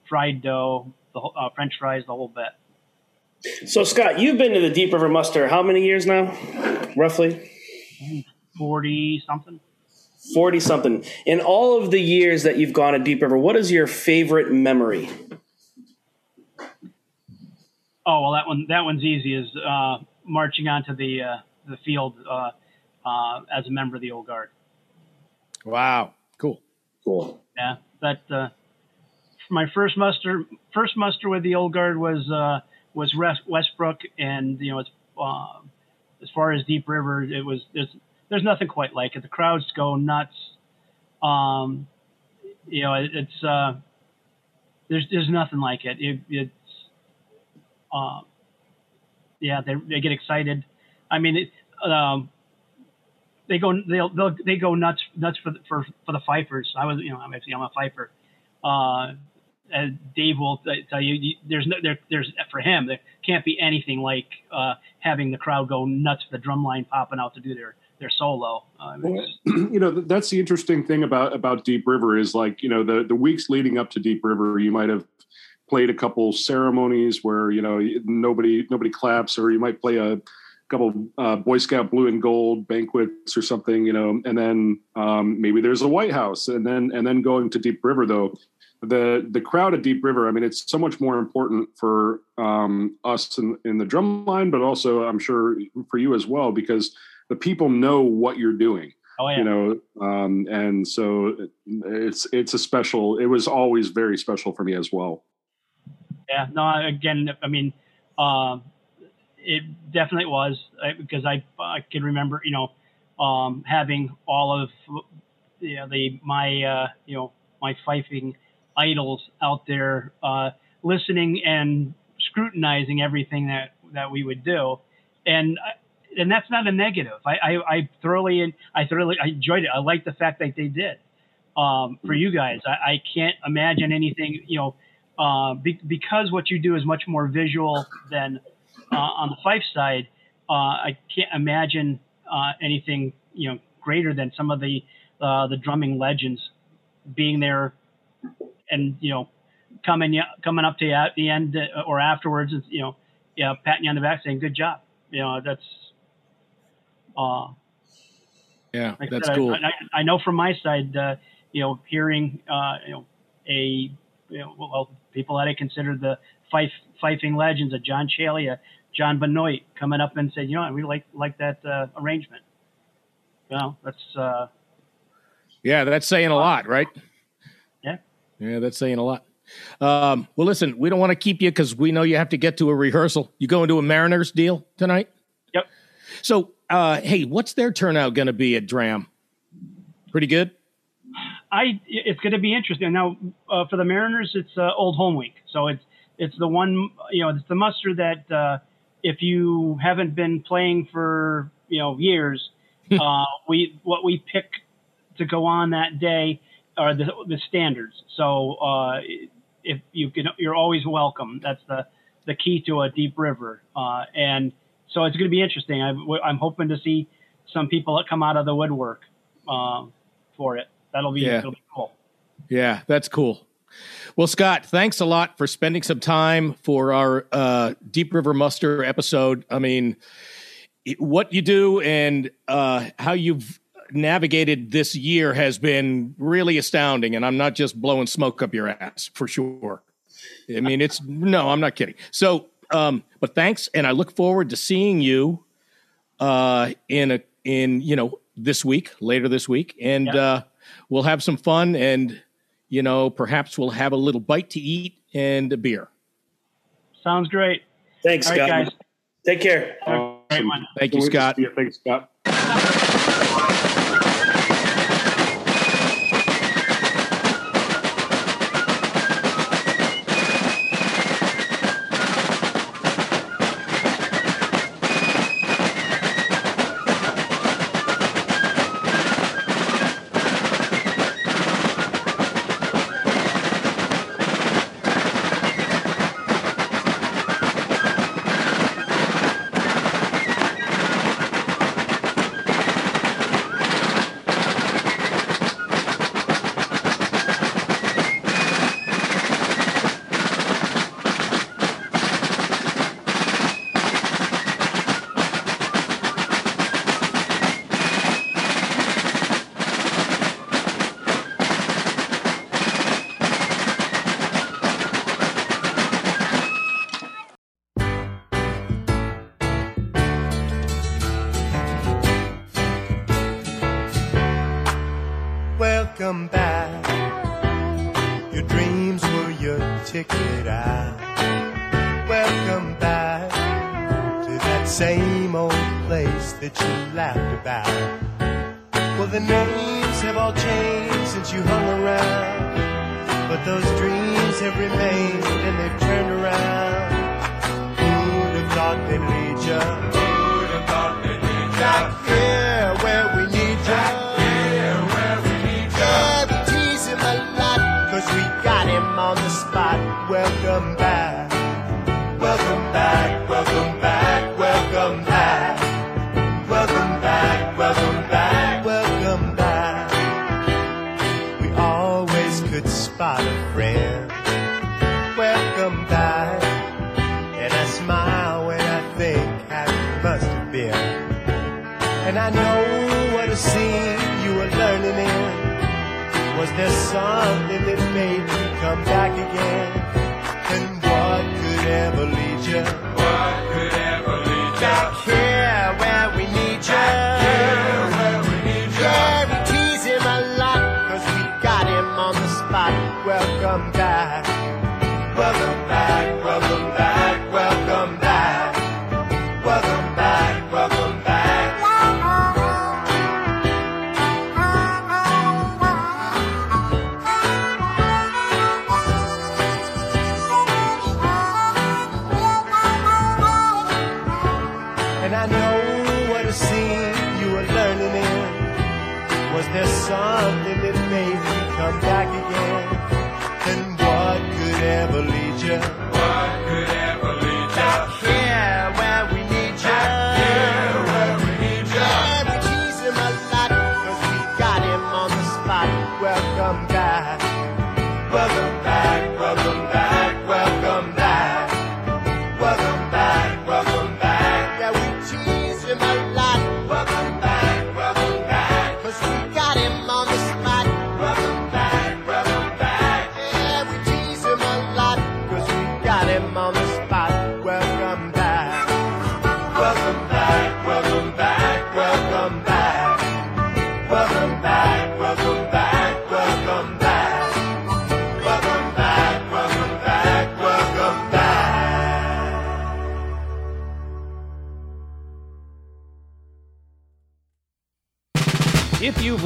[SPEAKER 6] fried dough, the uh, French fries, the whole bit.
[SPEAKER 7] So, Scott, you've been to the Deep River Muster how many years now, roughly?
[SPEAKER 6] Forty something.
[SPEAKER 7] 40 something. In all of the years that you've gone to Deep River, what is your favorite memory?
[SPEAKER 6] Oh well, that one that one's easy. Is uh, marching onto the uh, the field uh, uh, as a member of the old guard.
[SPEAKER 1] Wow, cool.
[SPEAKER 7] Cool.
[SPEAKER 6] Yeah, that uh, my first muster first muster with the old guard was uh, was West, Westbrook, and you know it's uh, as far as Deep River, it was there's there's nothing quite like it. The crowds go nuts. Um, you know, it, it's uh, there's there's nothing like it. it it's uh, yeah, they they get excited. I mean, it, um, they go they'll, they'll they go nuts nuts for the, for for the fifers. I was you know I'm actually I'm a fifer. Uh, as Dave will tell you, there's no there, there's for him there can't be anything like uh, having the crowd go nuts for the drum line popping out to do their their solo. Um,
[SPEAKER 3] well, [CLEARS THROAT] you know that's the interesting thing about about Deep River is like you know the the weeks leading up to Deep River, you might have played a couple ceremonies where you know nobody nobody claps, or you might play a couple uh, Boy Scout blue and gold banquets or something, you know, and then um, maybe there's a White House, and then and then going to Deep River though. The the crowd at Deep River, I mean, it's so much more important for um, us in, in the drum line, but also I'm sure for you as well because the people know what you're doing.
[SPEAKER 6] Oh, yeah.
[SPEAKER 3] You know, um, and so it's it's a special. It was always very special for me as well.
[SPEAKER 6] Yeah. No. Again, I mean, um, it definitely was because I I can remember you know um, having all of you know, the my uh, you know my fifing idols out there uh, listening and scrutinizing everything that that we would do, and and that's not a negative. I I, I thoroughly I thoroughly I enjoyed it. I like the fact that they did. Um, for you guys, I, I can't imagine anything you know uh, be, because what you do is much more visual than uh, on the fife side. Uh, I can't imagine uh, anything you know greater than some of the uh, the drumming legends being there and you know coming coming up to you at the end uh, or afterwards and you know yeah patting you on the back saying good job you know that's uh
[SPEAKER 1] yeah
[SPEAKER 6] like
[SPEAKER 1] that's
[SPEAKER 6] said,
[SPEAKER 1] cool
[SPEAKER 6] I, I, I, know from my side uh you know hearing uh you know a you know well people that I consider the fife fifing legends of John Chaley, John Benoit coming up and said you know I really like like that uh, arrangement you know that's uh
[SPEAKER 1] yeah that's saying a lot right
[SPEAKER 6] yeah
[SPEAKER 1] yeah, that's saying a lot. Um, well, listen, we don't want to keep you because we know you have to get to a rehearsal. You going to a Mariners deal tonight?
[SPEAKER 6] Yep.
[SPEAKER 1] So, uh, hey, what's their turnout going to be at Dram? Pretty good.
[SPEAKER 6] I it's going to be interesting now uh, for the Mariners. It's uh, Old Home Week, so it's it's the one you know it's the muster that uh, if you haven't been playing for you know years, uh, we what we pick to go on that day are the, the standards. So uh, if you can, you're always welcome. That's the the key to a deep river. Uh, and so it's going to be interesting. I'm, I'm, hoping to see some people that come out of the woodwork um, for it. That'll be,
[SPEAKER 1] yeah.
[SPEAKER 6] that'll be cool.
[SPEAKER 1] Yeah, that's cool. Well, Scott, thanks a lot for spending some time for our uh, Deep River Muster episode. I mean, what you do and uh, how you've navigated this year has been really astounding, and I'm not just blowing smoke up your ass for sure. I mean, it's no, I'm not kidding. So, um, but thanks, and I look forward to seeing you uh, in a in you know this week, later this week, and uh, we'll have some fun, and you know perhaps we'll have a little bite to eat and a beer.
[SPEAKER 6] Sounds great.
[SPEAKER 7] Thanks,
[SPEAKER 6] All
[SPEAKER 7] Scott.
[SPEAKER 6] Right, guys.
[SPEAKER 7] Take care.
[SPEAKER 3] Awesome.
[SPEAKER 1] Thank you, Scott.
[SPEAKER 3] Thanks, Scott.
[SPEAKER 8] something that made me come back again. And what could ever lead you?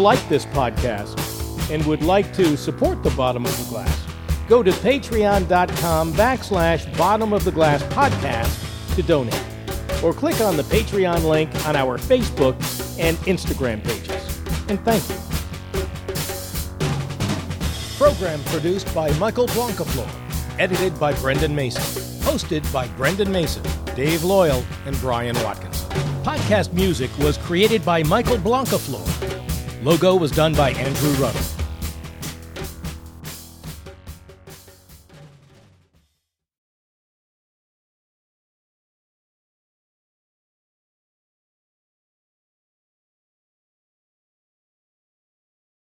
[SPEAKER 1] like this podcast and would like to support the Bottom of the Glass, go to patreon.com backslash bottom of the glass podcast to donate. Or click on the Patreon link on our Facebook and Instagram pages. And thank you. Program produced by Michael Blancaflor. Edited by Brendan Mason. Hosted by Brendan Mason, Dave Loyal, and Brian Watkinson. Podcast music was created by Michael Blancaflor Logo was done by Andrew Ruddle.